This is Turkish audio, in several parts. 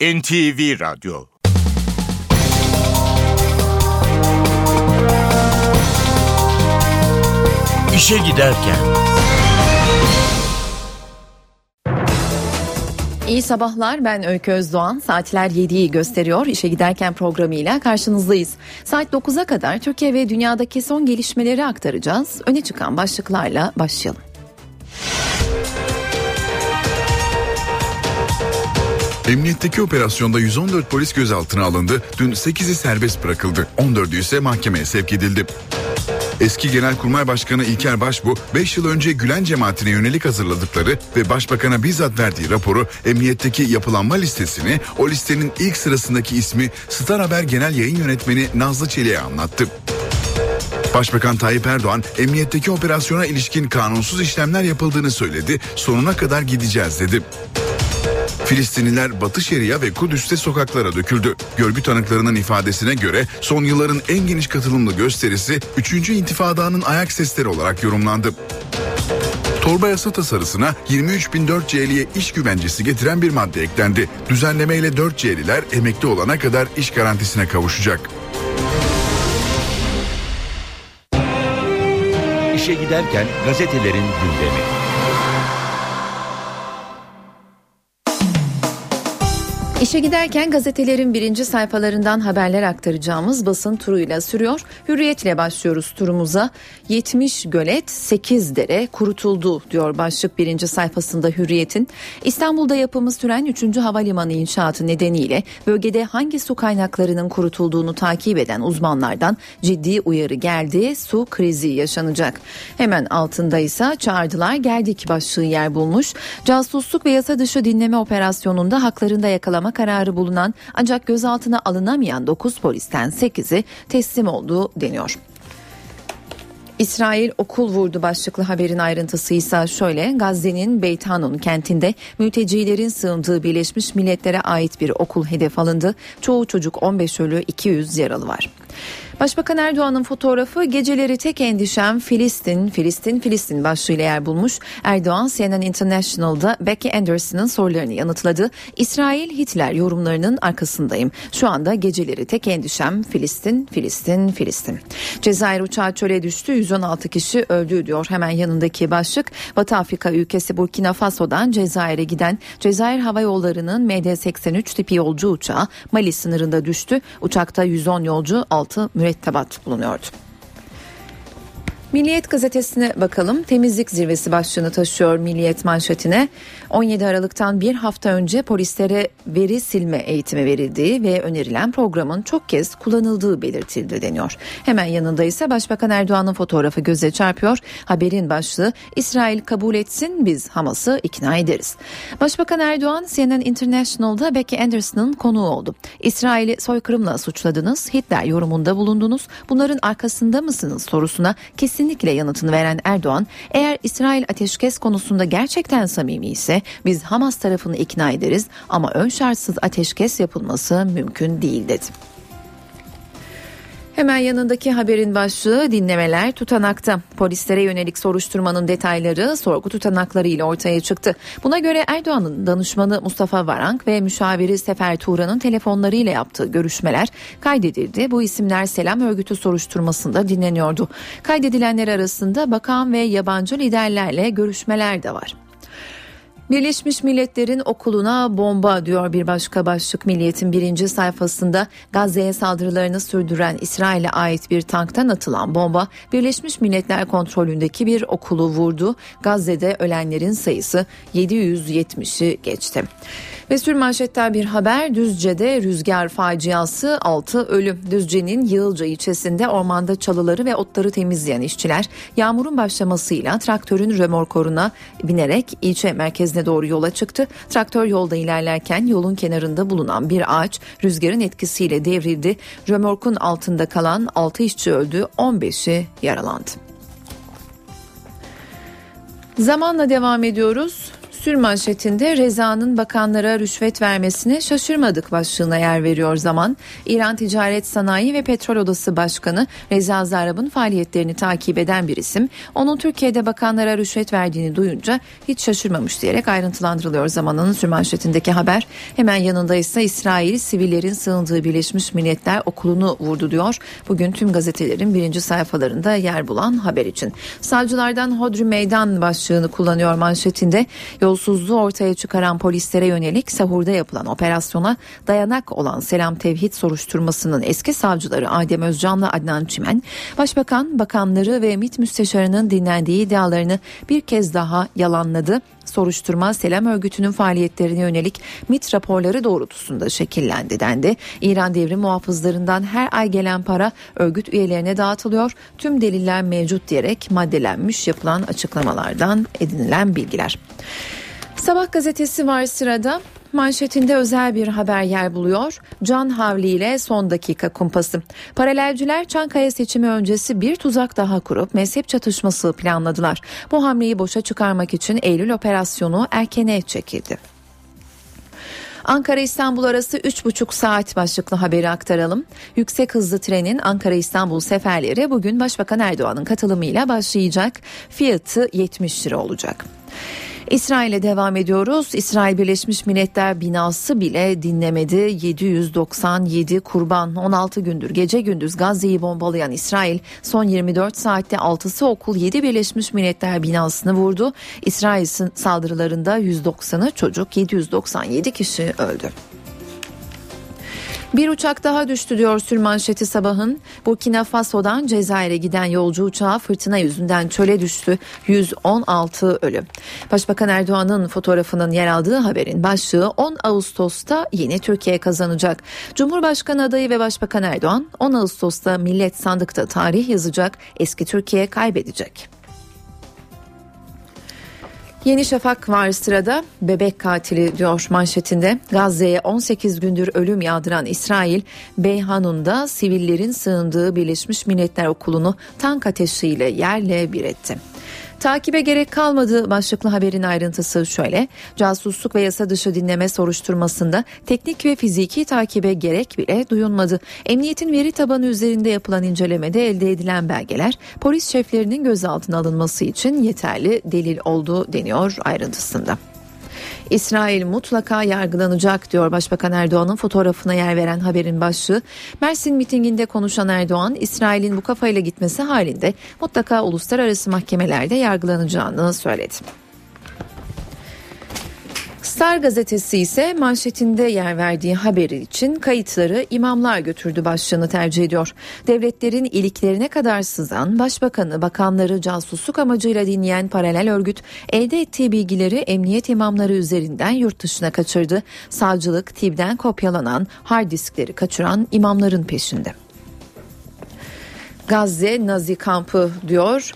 NTV Radyo İşe Giderken İyi sabahlar ben Öykü Özdoğan. Saatler 7'yi gösteriyor. İşe giderken programıyla karşınızdayız. Saat 9'a kadar Türkiye ve dünyadaki son gelişmeleri aktaracağız. Öne çıkan başlıklarla başlayalım. Emniyetteki operasyonda 114 polis gözaltına alındı. Dün 8'i serbest bırakıldı. 14'ü ise mahkemeye sevk edildi. Eski Genelkurmay Başkanı İlker Başbu 5 yıl önce Gülen cemaatine yönelik hazırladıkları ve Başbakan'a bizzat verdiği raporu emniyetteki yapılanma listesini o listenin ilk sırasındaki ismi Star Haber Genel Yayın Yönetmeni Nazlı Çelik'e anlattı. Başbakan Tayyip Erdoğan emniyetteki operasyona ilişkin kanunsuz işlemler yapıldığını söyledi. Sonuna kadar gideceğiz dedi. Filistinliler Batı Şeria ve Kudüs'te sokaklara döküldü. Görgü tanıklarının ifadesine göre son yılların en geniş katılımlı gösterisi 3. İntifada'nın ayak sesleri olarak yorumlandı. Torba yasa tasarısına 23.004C'liye iş güvencesi getiren bir madde eklendi. Düzenlemeyle 4C'liler emekli olana kadar iş garantisine kavuşacak. İşe Giderken gazetelerin gündemi. İşe giderken gazetelerin birinci sayfalarından haberler aktaracağımız basın turuyla sürüyor. Hürriyetle başlıyoruz turumuza. 70 gölet 8 dere kurutuldu diyor başlık birinci sayfasında Hürriyet'in. İstanbul'da yapımı süren 3. havalimanı inşaatı nedeniyle bölgede hangi su kaynaklarının kurutulduğunu takip eden uzmanlardan ciddi uyarı geldi. Su krizi yaşanacak. Hemen altında ise çağırdılar geldik başlığı yer bulmuş. Casusluk ve yasa dışı dinleme operasyonunda haklarında yakalama kararı bulunan ancak gözaltına alınamayan 9 polisten 8'i teslim olduğu deniyor. İsrail okul vurdu başlıklı haberin ayrıntısı ise şöyle Gazze'nin Beytanun kentinde mültecilerin sığındığı Birleşmiş Milletler'e ait bir okul hedef alındı. Çoğu çocuk 15 ölü 200 yaralı var. Başbakan Erdoğan'ın fotoğrafı geceleri tek endişem Filistin, Filistin, Filistin başlığıyla yer bulmuş. Erdoğan CNN International'da Becky Anderson'ın sorularını yanıtladı. İsrail Hitler yorumlarının arkasındayım. Şu anda geceleri tek endişem Filistin, Filistin, Filistin. Cezayir uçağı çöle düştü. 116 kişi öldü diyor hemen yanındaki başlık. Batı Afrika ülkesi Burkina Faso'dan Cezayir'e giden Cezayir Hava Yolları'nın MD-83 tipi yolcu uçağı Mali sınırında düştü. Uçakta 110 yolcu 6 mürettebat bulunuyordu. Milliyet gazetesine bakalım. Temizlik zirvesi başlığını taşıyor Milliyet manşetine. 17 Aralık'tan bir hafta önce polislere veri silme eğitimi verildiği ve önerilen programın çok kez kullanıldığı belirtildi deniyor. Hemen yanında ise Başbakan Erdoğan'ın fotoğrafı göze çarpıyor. Haberin başlığı İsrail kabul etsin biz Hamas'ı ikna ederiz. Başbakan Erdoğan CNN International'da Becky Anderson'ın konuğu oldu. İsrail'i soykırımla suçladınız, Hitler yorumunda bulundunuz. Bunların arkasında mısınız sorusuna kesin kesinlikle yanıtını veren Erdoğan, eğer İsrail ateşkes konusunda gerçekten samimi ise biz Hamas tarafını ikna ederiz ama ön şartsız ateşkes yapılması mümkün değil dedi. Hemen yanındaki haberin başlığı dinlemeler tutanakta. Polislere yönelik soruşturmanın detayları sorgu tutanakları ile ortaya çıktı. Buna göre Erdoğan'ın danışmanı Mustafa Varank ve müşaviri Sefer Tuğra'nın telefonlarıyla yaptığı görüşmeler kaydedildi. Bu isimler Selam Örgütü soruşturmasında dinleniyordu. Kaydedilenler arasında bakan ve yabancı liderlerle görüşmeler de var. Birleşmiş Milletler'in okuluna bomba diyor bir başka başlık Milliyet'in birinci sayfasında Gazze'ye saldırılarını sürdüren İsrail'e ait bir tanktan atılan bomba Birleşmiş Milletler kontrolündeki bir okulu vurdu. Gazze'de ölenlerin sayısı 770'i geçti. Ve sürmanşetten bir haber Düzce'de rüzgar faciası 6 ölüm. Düzce'nin Yığılca ilçesinde ormanda çalıları ve otları temizleyen işçiler yağmurun başlamasıyla traktörün römorkoruna binerek ilçe merkezine doğru yola çıktı. Traktör yolda ilerlerken yolun kenarında bulunan bir ağaç rüzgarın etkisiyle devrildi. Römorkun altında kalan 6 işçi öldü, 15'i yaralandı. Zamanla devam ediyoruz. Sür manşetinde Reza'nın bakanlara rüşvet vermesine şaşırmadık başlığına yer veriyor zaman. İran Ticaret Sanayi ve Petrol Odası Başkanı Reza Zarrab'ın faaliyetlerini takip eden bir isim. Onun Türkiye'de bakanlara rüşvet verdiğini duyunca hiç şaşırmamış diyerek ayrıntılandırılıyor zamanının sür manşetindeki haber. Hemen yanında ise İsrail sivillerin sığındığı Birleşmiş Milletler Okulu'nu vurdu diyor. Bugün tüm gazetelerin birinci sayfalarında yer bulan haber için. Savcılardan Hodri Meydan başlığını kullanıyor manşetinde. Yolsuzluğu ortaya çıkaran polislere yönelik sahurda yapılan operasyona dayanak olan Selam Tevhid soruşturmasının eski savcıları Adem Özcan'la Adnan Çimen, Başbakan, bakanları ve MİT müsteşarının dinlendiği iddialarını bir kez daha yalanladı soruşturma Selam örgütünün faaliyetlerine yönelik MIT raporları doğrultusunda şekillendi dendi. İran devrim muhafızlarından her ay gelen para örgüt üyelerine dağıtılıyor. Tüm deliller mevcut diyerek maddelenmiş yapılan açıklamalardan edinilen bilgiler. Sabah gazetesi var sırada. Manşetinde özel bir haber yer buluyor. Can Havli ile son dakika kumpası. Paralelciler Çankaya seçimi öncesi bir tuzak daha kurup mezhep çatışması planladılar. Bu hamleyi boşa çıkarmak için Eylül operasyonu erkene çekildi. Ankara İstanbul arası 3,5 saat başlıklı haberi aktaralım. Yüksek hızlı trenin Ankara İstanbul seferleri bugün Başbakan Erdoğan'ın katılımıyla başlayacak. Fiyatı 70 lira olacak. İsrail'e devam ediyoruz. İsrail Birleşmiş Milletler binası bile dinlemedi. 797 kurban 16 gündür gece gündüz Gazze'yi bombalayan İsrail son 24 saatte 6'sı okul 7 Birleşmiş Milletler binasını vurdu. İsrail saldırılarında 190'ı çocuk 797 kişi öldü. Bir uçak daha düştü diyor sürmanşeti sabahın. Burkina Faso'dan Cezayir'e giden yolcu uçağı fırtına yüzünden çöle düştü. 116 ölüm. Başbakan Erdoğan'ın fotoğrafının yer aldığı haberin başlığı 10 Ağustos'ta yeni Türkiye kazanacak. Cumhurbaşkanı adayı ve Başbakan Erdoğan 10 Ağustos'ta millet sandıkta tarih yazacak. Eski Türkiye kaybedecek. Yeni Şafak var sırada bebek katili diyor manşetinde Gazze'ye 18 gündür ölüm yağdıran İsrail Beyhanun'da sivillerin sığındığı Birleşmiş Milletler Okulu'nu tank ateşiyle yerle bir etti. Takibe gerek kalmadı başlıklı haberin ayrıntısı şöyle. Casusluk ve yasa dışı dinleme soruşturmasında teknik ve fiziki takibe gerek bile duyulmadı. Emniyetin veri tabanı üzerinde yapılan incelemede elde edilen belgeler polis şeflerinin gözaltına alınması için yeterli delil oldu deniyor ayrıntısında. İsrail mutlaka yargılanacak diyor Başbakan Erdoğan'ın fotoğrafına yer veren haberin başlığı. Mersin mitinginde konuşan Erdoğan, İsrail'in bu kafayla gitmesi halinde mutlaka uluslararası mahkemelerde yargılanacağını söyledi. Star gazetesi ise manşetinde yer verdiği haberi için kayıtları imamlar götürdü başlığını tercih ediyor. Devletlerin iliklerine kadar sızan başbakanı, bakanları casusluk amacıyla dinleyen paralel örgüt elde ettiği bilgileri emniyet imamları üzerinden yurt dışına kaçırdı. Savcılık TİB'den kopyalanan hard diskleri kaçıran imamların peşinde. Gazze Nazi kampı diyor.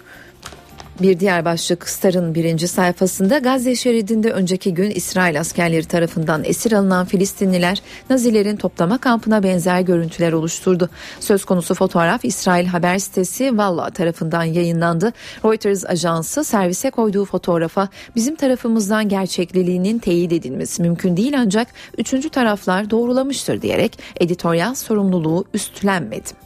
Bir diğer başlık Star'ın birinci sayfasında Gazze şeridinde önceki gün İsrail askerleri tarafından esir alınan Filistinliler Nazilerin toplama kampına benzer görüntüler oluşturdu. Söz konusu fotoğraf İsrail haber sitesi Valla tarafından yayınlandı. Reuters ajansı servise koyduğu fotoğrafa bizim tarafımızdan gerçekliliğinin teyit edilmesi mümkün değil ancak üçüncü taraflar doğrulamıştır diyerek editoryal sorumluluğu üstlenmedi.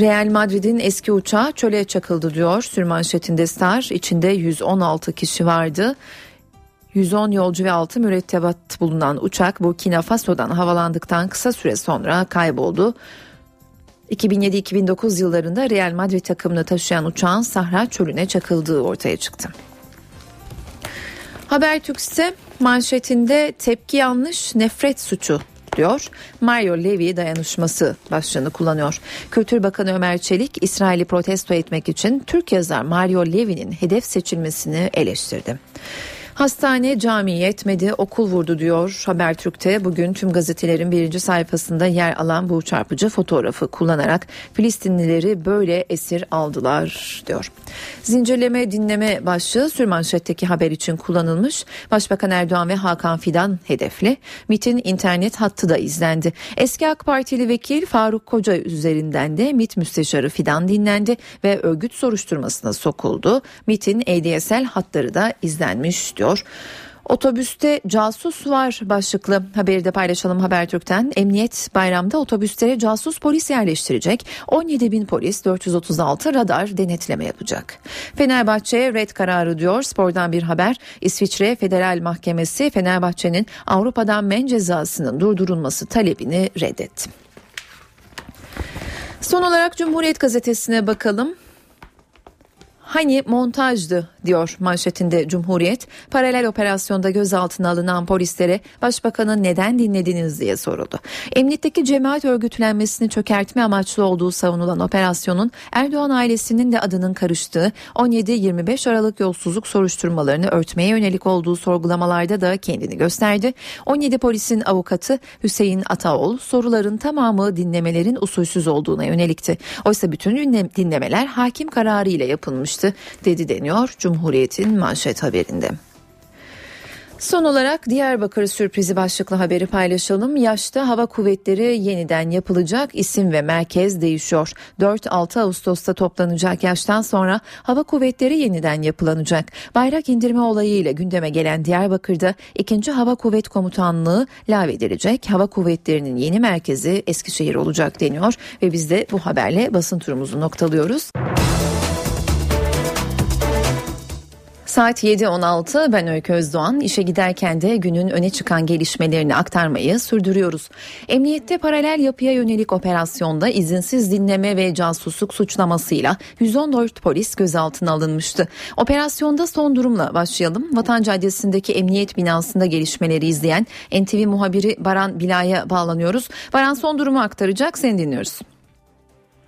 Real Madrid'in eski uçağı çöle çakıldı diyor sürmanşetinde Star. İçinde 116 kişi vardı. 110 yolcu ve 6 mürettebat bulunan uçak Burkina Faso'dan havalandıktan kısa süre sonra kayboldu. 2007-2009 yıllarında Real Madrid takımını taşıyan uçağın Sahra çölüne çakıldığı ortaya çıktı. Habertürk ise manşetinde tepki yanlış nefret suçu diyor. Mario Levi dayanışması başlığını kullanıyor. Kültür Bakanı Ömer Çelik İsrail'i protesto etmek için Türk yazar Mario Levi'nin hedef seçilmesini eleştirdi. Hastane cami yetmedi okul vurdu diyor Habertürk'te bugün tüm gazetelerin birinci sayfasında yer alan bu çarpıcı fotoğrafı kullanarak Filistinlileri böyle esir aldılar diyor. Zincirleme dinleme başlığı sürmanşetteki haber için kullanılmış. Başbakan Erdoğan ve Hakan Fidan hedefli. MIT'in internet hattı da izlendi. Eski AK Partili vekil Faruk Koca üzerinden de MIT müsteşarı Fidan dinlendi ve örgüt soruşturmasına sokuldu. MIT'in ADSL hatları da izlenmiş diyor ediyor. Otobüste casus var başlıklı haberi de paylaşalım Habertürk'ten. Emniyet bayramda otobüslere casus polis yerleştirecek. 17 bin polis 436 radar denetleme yapacak. Fenerbahçe'ye red kararı diyor. Spordan bir haber. İsviçre Federal Mahkemesi Fenerbahçe'nin Avrupa'dan men cezasının durdurulması talebini reddetti. Son olarak Cumhuriyet Gazetesi'ne bakalım. Hani montajdı diyor manşetinde Cumhuriyet. Paralel operasyonda gözaltına alınan polislere başbakanı neden dinlediniz diye soruldu. Emniyetteki cemaat örgütlenmesini çökertme amaçlı olduğu savunulan operasyonun Erdoğan ailesinin de adının karıştığı 17-25 Aralık yolsuzluk soruşturmalarını örtmeye yönelik olduğu sorgulamalarda da kendini gösterdi. 17 polisin avukatı Hüseyin Ataol soruların tamamı dinlemelerin usulsüz olduğuna yönelikti. Oysa bütün dinlemeler hakim kararı ile yapılmıştı dedi deniyor Cumhuriyet'in manşet haberinde. Son olarak Diyarbakır sürprizi başlıklı haberi paylaşalım. Yaşta hava kuvvetleri yeniden yapılacak isim ve merkez değişiyor. 4-6 Ağustos'ta toplanacak yaştan sonra hava kuvvetleri yeniden yapılanacak. Bayrak indirme olayıyla gündeme gelen Diyarbakır'da 2. Hava Kuvvet Komutanlığı lağvedilecek. Hava kuvvetlerinin yeni merkezi Eskişehir olacak deniyor ve biz de bu haberle basın turumuzu noktalıyoruz. Saat 7.16 ben Öykü Özdoğan. İşe giderken de günün öne çıkan gelişmelerini aktarmayı sürdürüyoruz. Emniyette paralel yapıya yönelik operasyonda izinsiz dinleme ve casusluk suçlamasıyla 114 polis gözaltına alınmıştı. Operasyonda son durumla başlayalım. Vatan Caddesi'ndeki emniyet binasında gelişmeleri izleyen NTV muhabiri Baran Bila'ya bağlanıyoruz. Baran son durumu aktaracak seni dinliyoruz.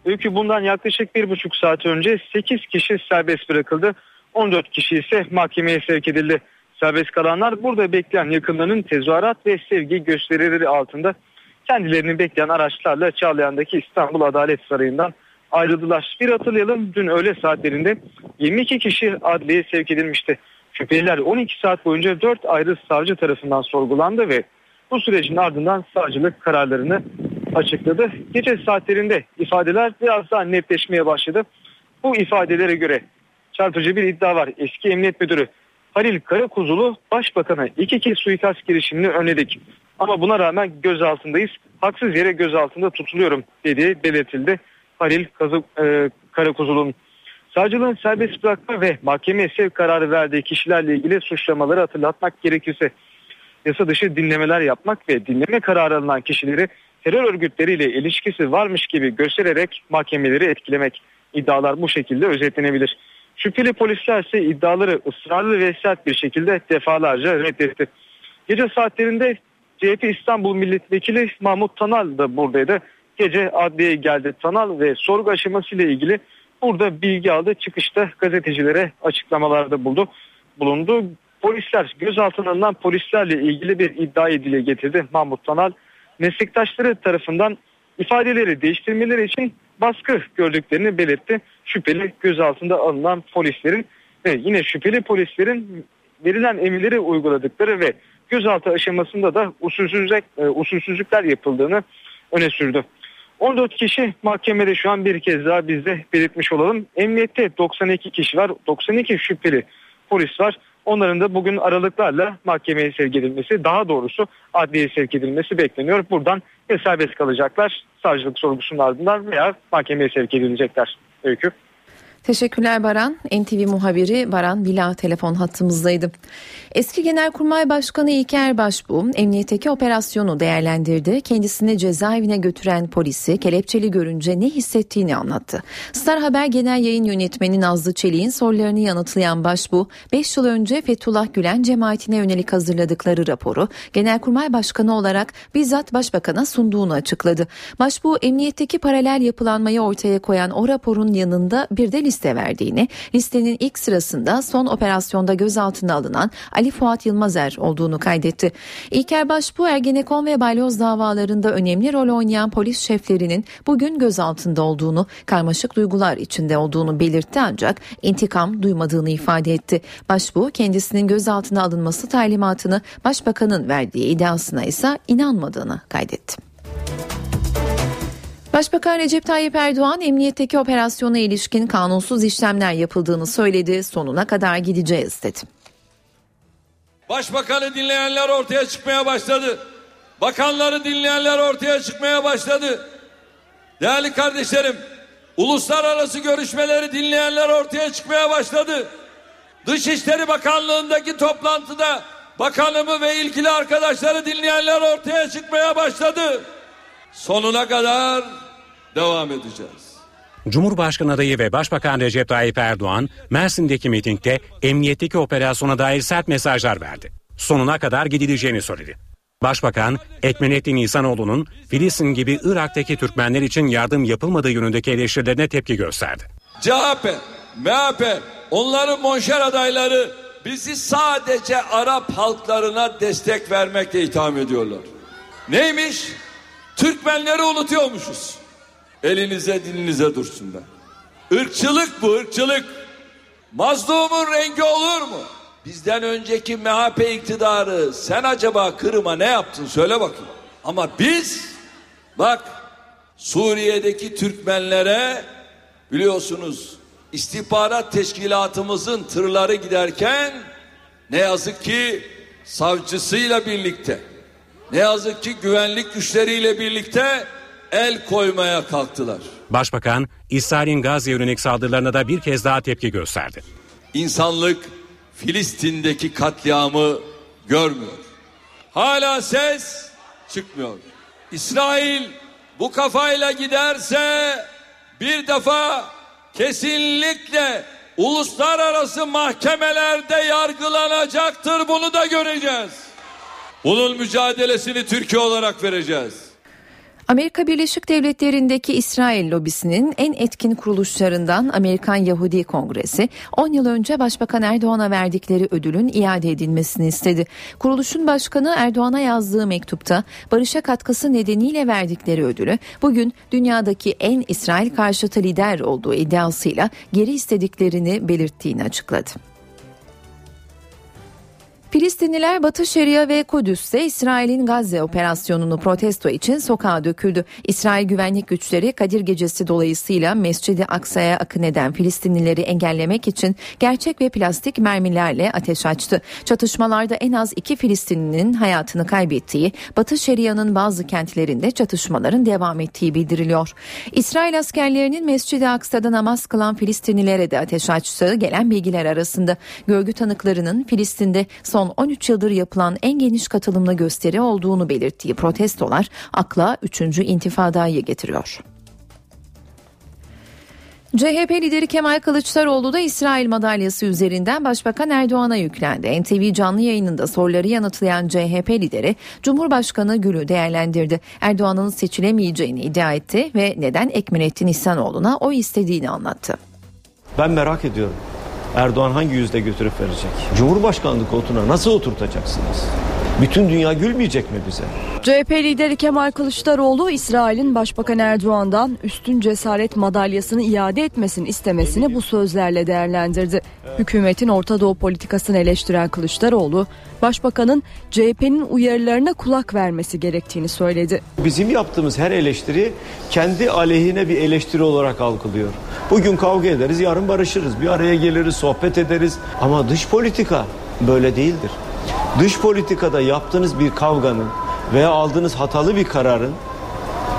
Öykü bundan yaklaşık bir buçuk saat önce 8 kişi serbest bırakıldı. 14 kişi ise mahkemeye sevk edildi. Serbest kalanlar burada bekleyen yakınlarının tezahürat ve sevgi gösterileri altında kendilerini bekleyen araçlarla Çağlayan'daki İstanbul Adalet Sarayı'ndan ayrıldılar. Bir hatırlayalım dün öğle saatlerinde 22 kişi adliyeye sevk edilmişti. Şüpheliler 12 saat boyunca 4 ayrı savcı tarafından sorgulandı ve bu sürecin ardından savcılık kararlarını açıkladı. Gece saatlerinde ifadeler biraz daha netleşmeye başladı. Bu ifadelere göre çarpıcı bir iddia var. Eski Emniyet Müdürü Halil Karakuzulu Başbakan'a iki kez suikast girişimini önledik. Ama buna rağmen gözaltındayız. Haksız yere gözaltında tutuluyorum dediği belirtildi. Halil Kazı, e, Karakuzulu'nun savcılığın serbest bırakma ve mahkemeye sevk kararı verdiği kişilerle ilgili suçlamaları hatırlatmak gerekirse yasa dışı dinlemeler yapmak ve dinleme kararı alınan kişileri terör örgütleriyle ilişkisi varmış gibi göstererek mahkemeleri etkilemek iddialar bu şekilde özetlenebilir. Şüpheli polisler ise iddiaları ısrarlı ve sert bir şekilde defalarca reddetti. Gece saatlerinde CHP İstanbul Milletvekili Mahmut Tanal da buradaydı. Gece adliyeye geldi Tanal ve sorgu aşaması ile ilgili burada bilgi aldı. Çıkışta gazetecilere açıklamalarda buldu. bulundu. Polisler gözaltına alınan polislerle ilgili bir iddiayı dile getirdi. Mahmut Tanal meslektaşları tarafından ifadeleri değiştirmeleri için baskı gördüklerini belirtti. Şüpheli gözaltında alınan polislerin ve yine şüpheli polislerin verilen emirleri uyguladıkları ve gözaltı aşamasında da usulsüzlük, e, usulsüzlükler yapıldığını öne sürdü. 14 kişi mahkemede şu an bir kez daha bizde belirtmiş olalım. Emniyette 92 kişi var. 92 şüpheli polis var. Onların da bugün aralıklarla mahkemeye sevk edilmesi daha doğrusu adliyeye sevk edilmesi bekleniyor. Buradan serbest kalacaklar savcılık sorgusunun ardından veya mahkemeye sevk edilecekler. Öykü. Teşekkürler Baran. NTV muhabiri Baran Vila telefon hattımızdaydı. Eski Genelkurmay Başkanı İlker Başbuğ emniyetteki operasyonu değerlendirdi. Kendisini cezaevine götüren polisi kelepçeli görünce ne hissettiğini anlattı. Star Haber Genel Yayın Yönetmeni Nazlı Çelik'in sorularını yanıtlayan Başbuğ 5 yıl önce Fethullah Gülen cemaatine yönelik hazırladıkları raporu Genelkurmay Başkanı olarak bizzat Başbakan'a sunduğunu açıkladı. Başbuğ emniyetteki paralel yapılanmayı ortaya koyan o raporun yanında bir de liste verdiğini, listenin ilk sırasında son operasyonda gözaltına alınan Ali Fuat Yılmazer olduğunu kaydetti. İlker Başbuğ Ergenekon ve balyoz davalarında önemli rol oynayan polis şeflerinin bugün gözaltında olduğunu, karmaşık duygular içinde olduğunu belirtti ancak intikam duymadığını ifade etti. Başbuğ kendisinin gözaltına alınması talimatını başbakanın verdiği iddiasına ise inanmadığını kaydetti. Başbakan Recep Tayyip Erdoğan emniyetteki operasyona ilişkin kanunsuz işlemler yapıldığını söyledi. Sonuna kadar gideceğiz dedi. Başbakanı dinleyenler ortaya çıkmaya başladı. Bakanları dinleyenler ortaya çıkmaya başladı. Değerli kardeşlerim, uluslararası görüşmeleri dinleyenler ortaya çıkmaya başladı. Dışişleri Bakanlığı'ndaki toplantıda bakanımı ve ilgili arkadaşları dinleyenler ortaya çıkmaya başladı. Sonuna kadar devam edeceğiz. Cumhurbaşkanı adayı ve Başbakan Recep Tayyip Erdoğan Mersin'deki mitingde emniyetteki operasyona dair sert mesajlar verdi. Sonuna kadar gidileceğini söyledi. Başbakan Ekmenettin İhsanoğlu'nun Filistin gibi Irak'taki Türkmenler için yardım yapılmadığı yönündeki eleştirilerine tepki gösterdi. CHP, MHP, onların monşer adayları bizi sadece Arap halklarına destek vermekle itham ediyorlar. Neymiş? Türkmenleri unutuyormuşuz. Elinize dilinize dursunlar. Irkçılık bu ırkçılık. Mazlumun rengi olur mu? Bizden önceki MHP iktidarı sen acaba Kırım'a ne yaptın söyle bakayım. Ama biz bak Suriye'deki Türkmenlere biliyorsunuz istihbarat teşkilatımızın tırları giderken ne yazık ki savcısıyla birlikte ne yazık ki güvenlik güçleriyle birlikte el koymaya kalktılar. Başbakan İsrail'in Gazze yönelik saldırılarına da bir kez daha tepki gösterdi. İnsanlık Filistin'deki katliamı görmüyor. Hala ses çıkmıyor. İsrail bu kafayla giderse bir defa kesinlikle uluslararası mahkemelerde yargılanacaktır. Bunu da göreceğiz. Bunun mücadelesini Türkiye olarak vereceğiz. Amerika Birleşik Devletleri'ndeki İsrail lobisinin en etkin kuruluşlarından Amerikan Yahudi Kongresi 10 yıl önce Başbakan Erdoğan'a verdikleri ödülün iade edilmesini istedi. Kuruluşun başkanı Erdoğan'a yazdığı mektupta barışa katkısı nedeniyle verdikleri ödülü bugün dünyadaki en İsrail karşıtı lider olduğu iddiasıyla geri istediklerini belirttiğini açıkladı. Filistinliler Batı Şeria ve Kudüs'te İsrail'in Gazze operasyonunu protesto için sokağa döküldü. İsrail güvenlik güçleri Kadir Gecesi dolayısıyla Mescid-i Aksa'ya akın eden Filistinlileri engellemek için gerçek ve plastik mermilerle ateş açtı. Çatışmalarda en az iki Filistinlinin hayatını kaybettiği, Batı Şeria'nın bazı kentlerinde çatışmaların devam ettiği bildiriliyor. İsrail askerlerinin Mescid-i Aksa'da namaz kılan Filistinlilere de ateş açtığı gelen bilgiler arasında. Görgü tanıklarının Filistin'de son son 13 yıldır yapılan en geniş katılımlı gösteri olduğunu belirttiği protestolar akla 3. intifadayı getiriyor. CHP lideri Kemal Kılıçdaroğlu da İsrail madalyası üzerinden Başbakan Erdoğan'a yüklendi. NTV canlı yayınında soruları yanıtlayan CHP lideri Cumhurbaşkanı Gül'ü değerlendirdi. Erdoğan'ın seçilemeyeceğini iddia etti ve neden Ekmelettin İhsanoğlu'na o istediğini anlattı. Ben merak ediyorum. Erdoğan hangi yüzde götürüp verecek? Cumhurbaşkanlığı koltuğuna nasıl oturtacaksınız? Bütün dünya gülmeyecek mi bize? CHP lideri Kemal Kılıçdaroğlu İsrail'in Başbakan Erdoğan'dan üstün cesaret madalyasını iade etmesini istemesini bu sözlerle değerlendirdi. Hükümetin Orta Doğu politikasını eleştiren Kılıçdaroğlu, Başbakanın CHP'nin uyarılarına kulak vermesi gerektiğini söyledi. Bizim yaptığımız her eleştiri kendi aleyhine bir eleştiri olarak algılıyor. Bugün kavga ederiz, yarın barışırız, bir araya geliriz, sohbet ederiz. Ama dış politika böyle değildir. Dış politikada yaptığınız bir kavganın veya aldığınız hatalı bir kararın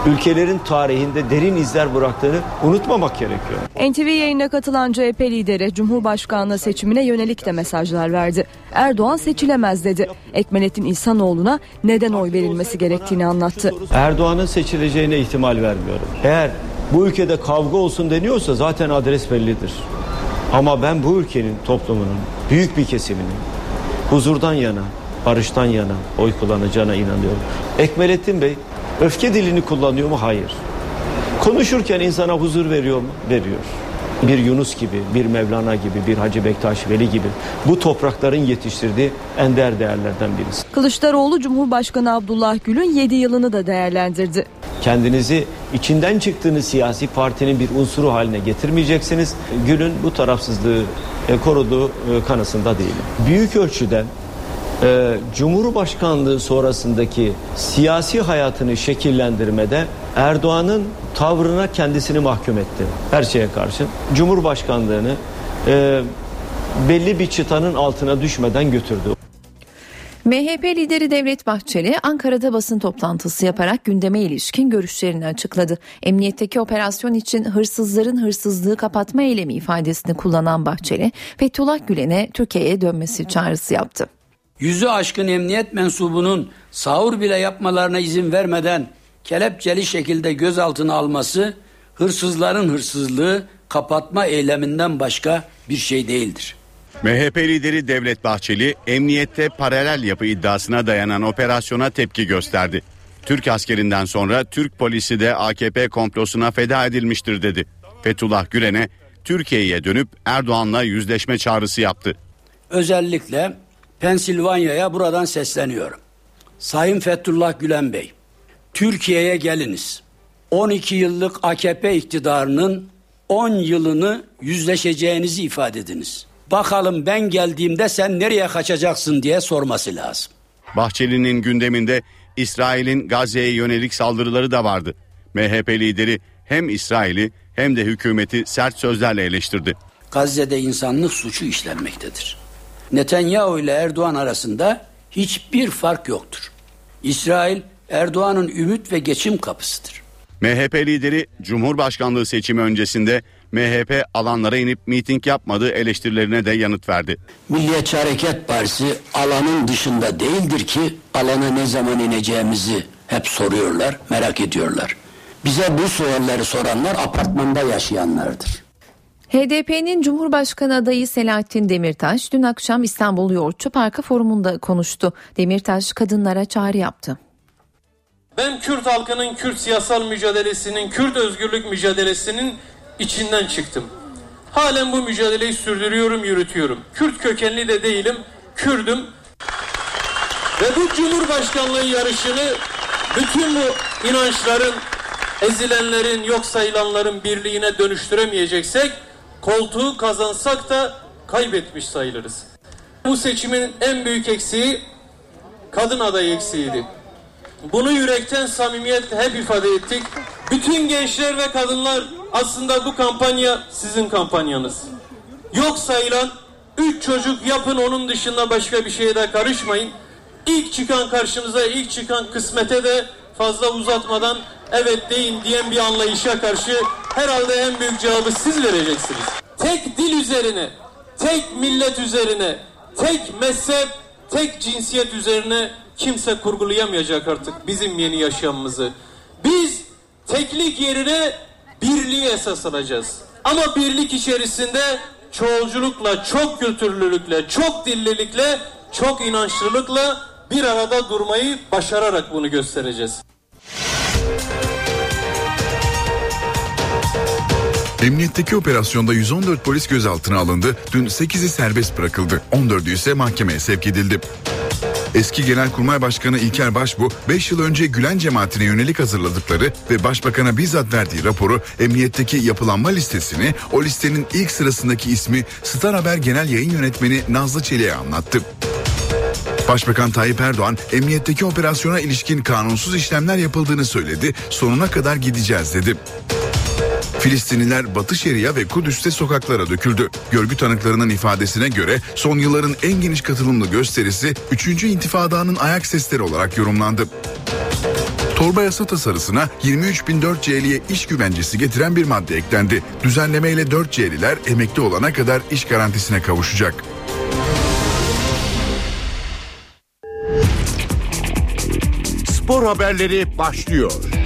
ülkelerin tarihinde derin izler bıraktığını unutmamak gerekiyor. NTV yayına katılan CHP lideri Cumhurbaşkanlığı seçimine yönelik de mesajlar verdi. Erdoğan seçilemez dedi. Ekmelettin İhsanoğlu'na neden oy verilmesi gerektiğini anlattı. Erdoğan'ın seçileceğine ihtimal vermiyorum. Eğer bu ülkede kavga olsun deniyorsa zaten adres bellidir. Ama ben bu ülkenin toplumunun büyük bir kesiminin huzurdan yana, barıştan yana oy kullanacağına inanıyorum. Ekmelettin Bey öfke dilini kullanıyor mu? Hayır. Konuşurken insana huzur veriyor mu? Veriyor. Bir Yunus gibi, bir Mevlana gibi, bir Hacı Bektaş Veli gibi bu toprakların yetiştirdiği ender değerlerden birisi. Kılıçdaroğlu Cumhurbaşkanı Abdullah Gül'ün 7 yılını da değerlendirdi. Kendinizi içinden çıktığınız siyasi partinin bir unsuru haline getirmeyeceksiniz. Gül'ün bu tarafsızlığı e, koruduğu e, kanısında değilim. Büyük ölçüde e, Cumhurbaşkanlığı sonrasındaki siyasi hayatını şekillendirmede Erdoğan'ın tavrına kendisini mahkum etti her şeye karşı. Cumhurbaşkanlığını e, belli bir çıtanın altına düşmeden götürdü. MHP lideri Devlet Bahçeli Ankara'da basın toplantısı yaparak gündeme ilişkin görüşlerini açıkladı. Emniyetteki operasyon için hırsızların hırsızlığı kapatma eylemi ifadesini kullanan Bahçeli, Fethullah Gülen'e Türkiye'ye dönmesi çağrısı yaptı. Yüzü aşkın emniyet mensubunun sahur bile yapmalarına izin vermeden kelepçeli şekilde gözaltına alması hırsızların hırsızlığı kapatma eyleminden başka bir şey değildir. MHP lideri Devlet Bahçeli emniyette paralel yapı iddiasına dayanan operasyona tepki gösterdi. Türk askerinden sonra Türk polisi de AKP komplosuna feda edilmiştir dedi. Fethullah Gülen'e Türkiye'ye dönüp Erdoğan'la yüzleşme çağrısı yaptı. Özellikle Pensilvanya'ya buradan sesleniyorum. Sayın Fethullah Gülen Bey, Türkiye'ye geliniz. 12 yıllık AKP iktidarının 10 yılını yüzleşeceğinizi ifade ediniz. Bakalım ben geldiğimde sen nereye kaçacaksın diye sorması lazım. Bahçeli'nin gündeminde İsrail'in Gazze'ye yönelik saldırıları da vardı. MHP lideri hem İsrail'i hem de hükümeti sert sözlerle eleştirdi. Gazze'de insanlık suçu işlenmektedir. Netanyahu ile Erdoğan arasında hiçbir fark yoktur. İsrail Erdoğan'ın ümit ve geçim kapısıdır. MHP lideri Cumhurbaşkanlığı seçimi öncesinde MHP alanlara inip miting yapmadığı eleştirilerine de yanıt verdi. Milliyetçi Hareket Partisi alanın dışında değildir ki alana ne zaman ineceğimizi hep soruyorlar, merak ediyorlar. Bize bu soruları soranlar apartmanda yaşayanlardır. HDP'nin Cumhurbaşkanı adayı Selahattin Demirtaş dün akşam İstanbul Yoğurtçu Parkı forumunda konuştu. Demirtaş kadınlara çağrı yaptı. Ben Kürt halkının Kürt siyasal mücadelesinin, Kürt özgürlük mücadelesinin içinden çıktım. Halen bu mücadeleyi sürdürüyorum, yürütüyorum. Kürt kökenli de değilim, Kürdüm. Ve bu Cumhurbaşkanlığı yarışını bütün bu inançların, ezilenlerin, yok sayılanların birliğine dönüştüremeyeceksek, koltuğu kazansak da kaybetmiş sayılırız. Bu seçimin en büyük eksiği kadın adayı eksiğiydi. Bunu yürekten samimiyetle hep ifade ettik. Bütün gençler ve kadınlar aslında bu kampanya sizin kampanyanız. Yok sayılan üç çocuk yapın onun dışında başka bir şeye de karışmayın. İlk çıkan karşımıza ilk çıkan kısmete de fazla uzatmadan evet deyin diyen bir anlayışa karşı herhalde en büyük cevabı siz vereceksiniz. Tek dil üzerine, tek millet üzerine, tek mezhep, tek cinsiyet üzerine kimse kurgulayamayacak artık bizim yeni yaşamımızı. Biz teklik yerine birliği esas alacağız. Ama birlik içerisinde çoğulculukla, çok kültürlülükle, çok dillilikle, çok inançlılıkla bir arada durmayı başararak bunu göstereceğiz. Emniyetteki operasyonda 114 polis gözaltına alındı. Dün 8'i serbest bırakıldı. 14'ü ise mahkemeye sevk edildi. Eski Genelkurmay Başkanı İlker Başbu 5 yıl önce Gülen cemaatine yönelik hazırladıkları ve Başbakan'a bizzat verdiği raporu emniyetteki yapılanma listesini o listenin ilk sırasındaki ismi Star Haber Genel Yayın Yönetmeni Nazlı Çelik'e anlattı. Başbakan Tayyip Erdoğan emniyetteki operasyona ilişkin kanunsuz işlemler yapıldığını söyledi. Sonuna kadar gideceğiz dedi. Filistinliler Batı Şeria ve Kudüs'te sokaklara döküldü. Görgü tanıklarının ifadesine göre son yılların en geniş katılımlı gösterisi 3. İntifada'nın ayak sesleri olarak yorumlandı. Torba yasa tasarısına 23.004 C'liye iş güvencesi getiren bir madde eklendi. Düzenlemeyle 4 C'liler emekli olana kadar iş garantisine kavuşacak. Spor haberleri başlıyor.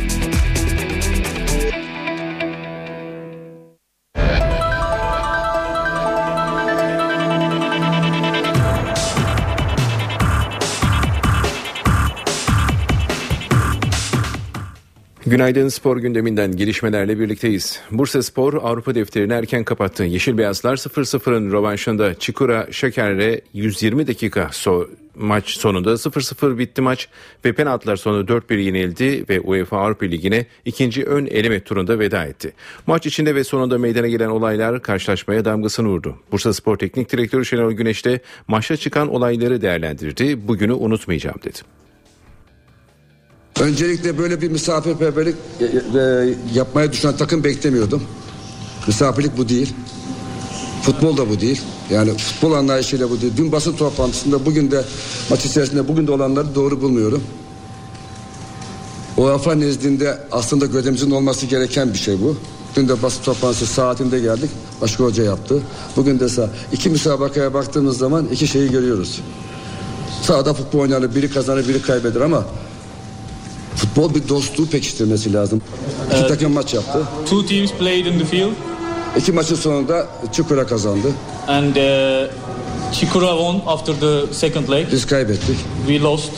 Günaydın spor gündeminden gelişmelerle birlikteyiz. Bursa Spor Avrupa defterini erken kapattı. Yeşil Beyazlar 0-0'ın rövanşında Çikura Şeker'le 120 dakika so maç sonunda 0-0 bitti maç ve penaltılar sonu 4-1 yenildi ve UEFA Avrupa Ligi'ne ikinci ön eleme turunda veda etti. Maç içinde ve sonunda meydana gelen olaylar karşılaşmaya damgasını vurdu. Bursa Spor Teknik Direktörü Şenol Güneş de maçta çıkan olayları değerlendirdi. Bugünü unutmayacağım dedi. Öncelikle böyle bir misafirperverlik e, e, yapmaya düşünen takım beklemiyordum. Misafirlik bu değil. Futbol da bu değil. Yani futbol anlayışıyla bu değil. Dün basın toplantısında bugün de maç içerisinde bugün de olanları doğru bulmuyorum. UEFA nezdinde aslında gözlemizin olması gereken bir şey bu. Dün de basın toplantısı saatinde geldik. Başka hoca yaptı. Bugün de sağ. İki müsabakaya baktığımız zaman iki şeyi görüyoruz. Sağda futbol oynanır. Biri kazanır biri kaybeder ama futbol bir dostluğu pekiştirmesi lazım. İki Uh, takım maç yaptı. Two teams played in the field, İki maçın sonunda Çukura kazandı. and uh, Chikura won after the second leg. Biz kaybettik. We lost.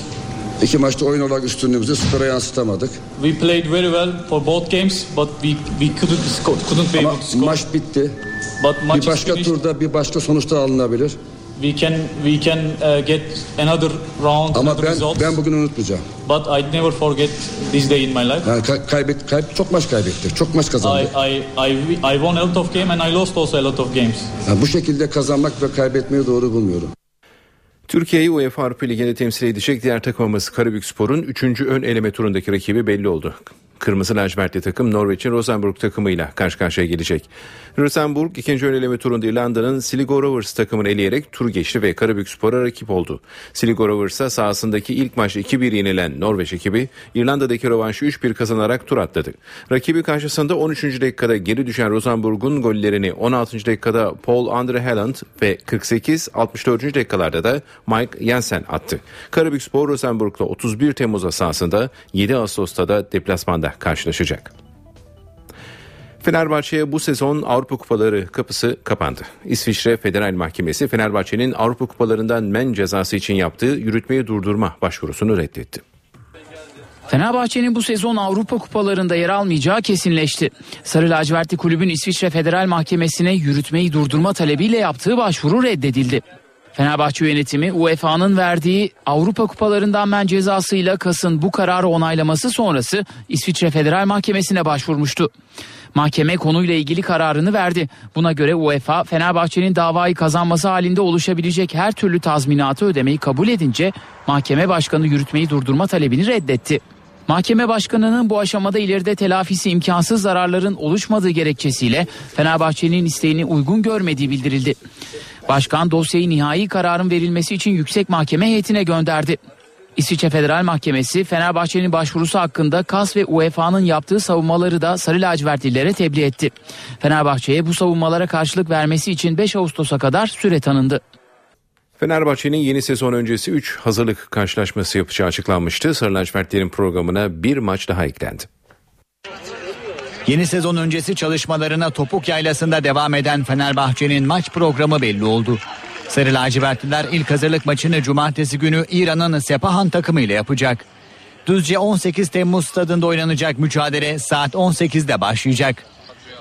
İki maçta oyun olarak üstünlüğümüzü skora yansıtamadık. We played very well for both games, but we we couldn't sco- couldn't be Ama able to score. maç bitti. But Bir başka turda bir başka sonuçta alınabilir. We can we can uh, get another round, Ama another ben results. ben bugün unutmayacağım. But I never forget this day in my life. Yani kay- kaybet kayb çok maç kaybettik. Çok maç I, kazandık. I, I, I won a lot of game and I lost also a lot of games. Yani bu şekilde kazanmak ve kaybetmeyi doğru bulmuyorum. Türkiye'yi UEFA Avrupa Ligi'nde temsil edecek diğer takımımız Karabükspor'un 3. ön eleme turundaki rakibi belli oldu. Kırmızı lacivertli takım Norveç'in Rosenborg takımıyla karşı karşıya gelecek. Rosenborg ikinci ön eleme turunda İrlanda'nın Sligo Rovers takımını eleyerek tur geçti ve Karabükspor'a rakip oldu. Sligo Rovers'a sahasındaki ilk maçta 2-1 yenilen Norveç ekibi İrlanda'daki rövanşı 3-1 kazanarak tur atladı. Rakibi karşısında 13. dakikada geri düşen Rosenborg'un gollerini 16. dakikada Paul Andre Helland ve 48-64. dakikalarda da Mike Jensen attı. Karabükspor Rosenborg'la 31 Temmuz sahasında 7 Ağustos'ta da deplasmanda karşılaşacak. Fenerbahçe'ye bu sezon Avrupa Kupaları kapısı kapandı. İsviçre Federal Mahkemesi Fenerbahçe'nin Avrupa Kupalarından men cezası için yaptığı yürütmeyi durdurma başvurusunu reddetti. Fenerbahçe'nin bu sezon Avrupa kupalarında yer almayacağı kesinleşti. Sarı lacivertli kulübün İsviçre Federal Mahkemesi'ne yürütmeyi durdurma talebiyle yaptığı başvuru reddedildi. Fenerbahçe yönetimi UEFA'nın verdiği Avrupa kupalarından men cezasıyla Kas'ın bu kararı onaylaması sonrası İsviçre Federal Mahkemesi'ne başvurmuştu. Mahkeme konuyla ilgili kararını verdi. Buna göre UEFA Fenerbahçe'nin davayı kazanması halinde oluşabilecek her türlü tazminatı ödemeyi kabul edince mahkeme başkanı yürütmeyi durdurma talebini reddetti. Mahkeme başkanının bu aşamada ileride telafisi imkansız zararların oluşmadığı gerekçesiyle Fenerbahçe'nin isteğini uygun görmediği bildirildi. Başkan dosyayı nihai kararın verilmesi için yüksek mahkeme heyetine gönderdi. İsviçre Federal Mahkemesi Fenerbahçe'nin başvurusu hakkında KAS ve UEFA'nın yaptığı savunmaları da sarı lacivertlilere tebliğ etti. Fenerbahçe'ye bu savunmalara karşılık vermesi için 5 Ağustos'a kadar süre tanındı. Fenerbahçe'nin yeni sezon öncesi 3 hazırlık karşılaşması yapacağı açıklanmıştı. Sarı lacivertlerin programına bir maç daha eklendi. Yeni sezon öncesi çalışmalarına Topuk Yaylası'nda devam eden Fenerbahçe'nin maç programı belli oldu. Sarı lacivertliler ilk hazırlık maçını cumartesi günü İran'ın Sepahan takımıyla yapacak. Düzce 18 Temmuz stadında oynanacak mücadele saat 18'de başlayacak.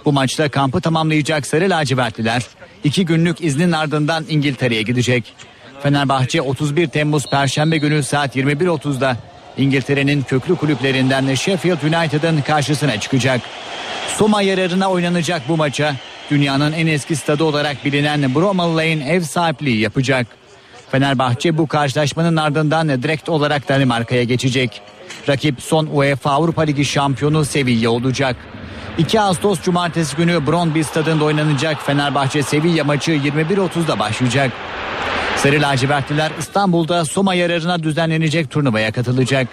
Bu maçta kampı tamamlayacak Sarı lacivertliler iki günlük iznin ardından İngiltere'ye gidecek. Fenerbahçe 31 Temmuz Perşembe günü saat 21.30'da İngiltere'nin köklü kulüplerinden Sheffield United'ın karşısına çıkacak. Soma yararına oynanacak bu maça dünyanın en eski stadı olarak bilinen Bramall Lane ev sahipliği yapacak. Fenerbahçe bu karşılaşmanın ardından direkt olarak Danimarka'ya geçecek. Rakip son UEFA Avrupa Ligi şampiyonu Sevilla olacak. 2 Ağustos Cumartesi günü Brøndby stadında oynanacak Fenerbahçe Sevilla maçı 21.30'da başlayacak. Sarı lacivertliler İstanbul'da Soma yararına düzenlenecek turnuvaya katılacak.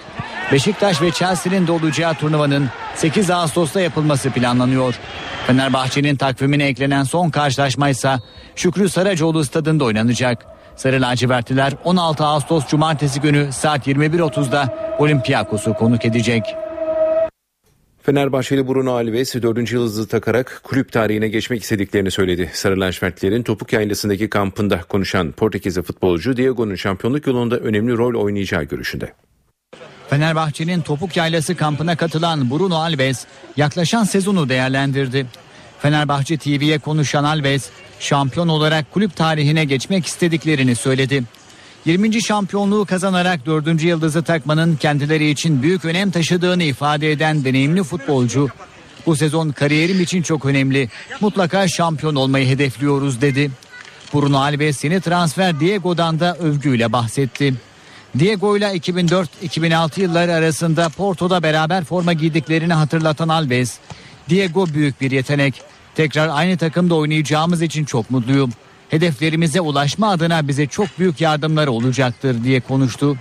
Beşiktaş ve Chelsea'nin de olacağı turnuvanın 8 Ağustos'ta yapılması planlanıyor. Fenerbahçe'nin takvimine eklenen son karşılaşma ise Şükrü Saracoğlu stadında oynanacak. Sarı lacivertliler 16 Ağustos Cumartesi günü saat 21.30'da Olympiakos'u konuk edecek. Fenerbahçeli Bruno Alves 4. yıldızı takarak kulüp tarihine geçmek istediklerini söyledi. Sarı lacivertlerin topuk yaylasındaki kampında konuşan Portekizli futbolcu Diego'nun şampiyonluk yolunda önemli rol oynayacağı görüşünde. Fenerbahçe'nin Topuk Yaylası kampına katılan Bruno Alves yaklaşan sezonu değerlendirdi. Fenerbahçe TV'ye konuşan Alves, şampiyon olarak kulüp tarihine geçmek istediklerini söyledi. 20. şampiyonluğu kazanarak 4. yıldızı takmanın kendileri için büyük önem taşıdığını ifade eden deneyimli futbolcu, bu sezon kariyerim için çok önemli. Mutlaka şampiyon olmayı hedefliyoruz dedi. Bruno Alves yeni transfer Diego'dan da övgüyle bahsetti. Diego ile 2004-2006 yılları arasında Porto'da beraber forma giydiklerini hatırlatan Alves, Diego büyük bir yetenek. Tekrar aynı takımda oynayacağımız için çok mutluyum. Hedeflerimize ulaşma adına bize çok büyük yardımları olacaktır diye konuştu.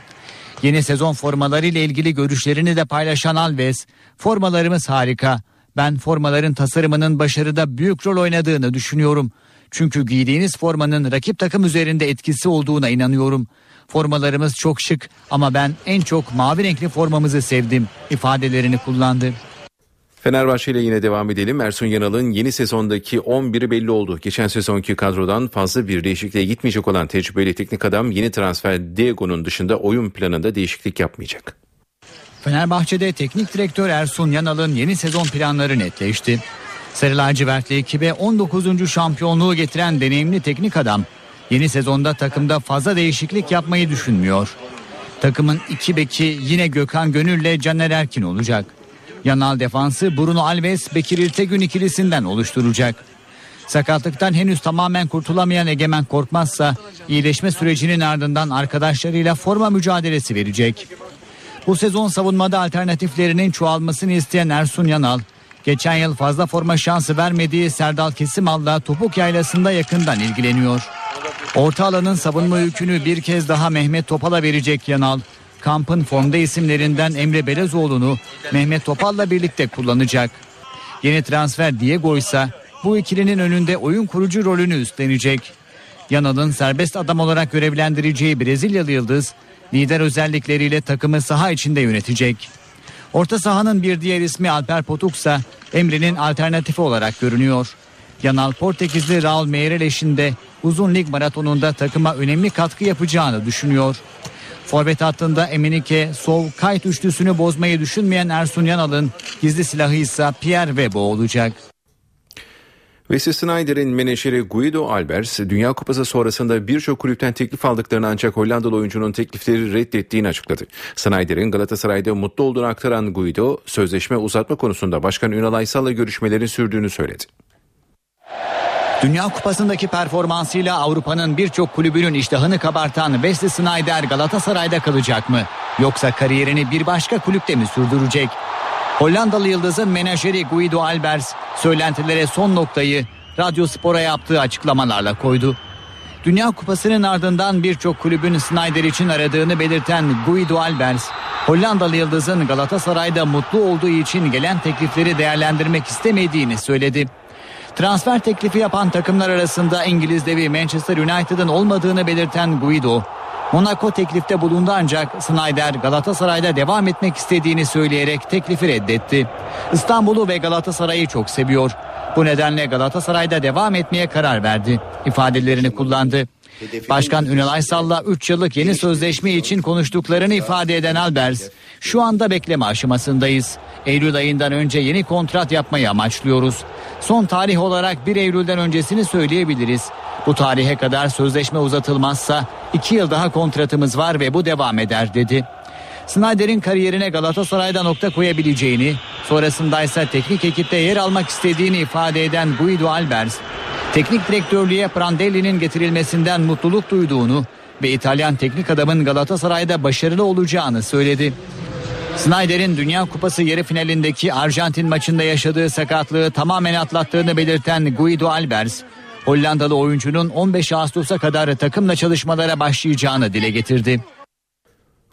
Yeni sezon formaları ile ilgili görüşlerini de paylaşan Alves, formalarımız harika. Ben formaların tasarımının başarıda büyük rol oynadığını düşünüyorum. Çünkü giydiğiniz formanın rakip takım üzerinde etkisi olduğuna inanıyorum. Formalarımız çok şık ama ben en çok mavi renkli formamızı sevdim ifadelerini kullandı. Fenerbahçe ile yine devam edelim. Ersun Yanal'ın yeni sezondaki 11'i belli oldu. Geçen sezonki kadrodan fazla bir değişikliğe gitmeyecek olan tecrübeli teknik adam yeni transfer Diego'nun dışında oyun planında değişiklik yapmayacak. Fenerbahçe'de teknik direktör Ersun Yanal'ın yeni sezon planları netleşti. Sarı lacivertli ekibe 19. şampiyonluğu getiren deneyimli teknik adam yeni sezonda takımda fazla değişiklik yapmayı düşünmüyor. Takımın iki beki yine Gökhan Gönül ile Caner Erkin olacak. Yanal defansı Bruno Alves Bekir İrtegün ikilisinden oluşturacak. Sakatlıktan henüz tamamen kurtulamayan Egemen Korkmazsa iyileşme sürecinin ardından arkadaşlarıyla forma mücadelesi verecek. Bu sezon savunmada alternatiflerinin çoğalmasını isteyen Ersun Yanal, geçen yıl fazla forma şansı vermediği Serdal Kesimal'la topuk yaylasında yakından ilgileniyor. Orta alanın savunma yükünü bir kez daha Mehmet Topal'a verecek Yanal. Kampın formda isimlerinden Emre Belezoğlu'nu Mehmet Topal'la birlikte kullanacak. Yeni transfer Diego ise bu ikilinin önünde oyun kurucu rolünü üstlenecek. Yanal'ın serbest adam olarak görevlendireceği Brezilyalı yıldız lider özellikleriyle takımı saha içinde yönetecek. Orta sahanın bir diğer ismi Alper Potuksa Emre'nin alternatifi olarak görünüyor. Yanal Portekizli Raul Meireles de uzun lig maratonunda takıma önemli katkı yapacağını düşünüyor. Forvet hattında Emenike, Sov, Kayt üçlüsünü bozmayı düşünmeyen Ersun Yanal'ın gizli silahı ise Pierre Webo olacak. Wesley Snyder'in menajeri Guido Albers, Dünya Kupası sonrasında birçok kulüpten teklif aldıklarını ancak Hollandalı oyuncunun teklifleri reddettiğini açıkladı. Snyder'in Galatasaray'da mutlu olduğunu aktaran Guido, sözleşme uzatma konusunda Başkan Ünal Aysal'la görüşmelerin sürdüğünü söyledi. Dünya Kupası'ndaki performansıyla Avrupa'nın birçok kulübünün iştahını kabartan Wesley Snyder Galatasaray'da kalacak mı? Yoksa kariyerini bir başka kulüpte mi sürdürecek? Hollandalı yıldızın menajeri Guido Albers söylentilere son noktayı Radyo Spor'a yaptığı açıklamalarla koydu. Dünya Kupası'nın ardından birçok kulübün Snyder için aradığını belirten Guido Albers, Hollandalı yıldızın Galatasaray'da mutlu olduğu için gelen teklifleri değerlendirmek istemediğini söyledi. Transfer teklifi yapan takımlar arasında İngiliz devi Manchester United'ın olmadığını belirten Guido, Monaco teklifte bulundu ancak Snyder Galatasaray'da devam etmek istediğini söyleyerek teklifi reddetti. İstanbul'u ve Galatasaray'ı çok seviyor. Bu nedenle Galatasaray'da devam etmeye karar verdi. ifadelerini kullandı. Başkan Ünal Aysal'la 3 yıllık yeni sözleşme için konuştuklarını ifade eden Albers, şu anda bekleme aşamasındayız. Eylül ayından önce yeni kontrat yapmayı amaçlıyoruz. Son tarih olarak 1 Eylül'den öncesini söyleyebiliriz. Bu tarihe kadar sözleşme uzatılmazsa 2 yıl daha kontratımız var ve bu devam eder dedi. Snyder'in kariyerine Galatasaray'da nokta koyabileceğini, sonrasında ise teknik ekipte yer almak istediğini ifade eden Guido Albers, teknik direktörlüğe Prandelli'nin getirilmesinden mutluluk duyduğunu ve İtalyan teknik adamın Galatasaray'da başarılı olacağını söyledi. Snyder'in Dünya Kupası yarı finalindeki Arjantin maçında yaşadığı sakatlığı tamamen atlattığını belirten Guido Albers, Hollandalı oyuncunun 15 Ağustos'a kadar takımla çalışmalara başlayacağını dile getirdi.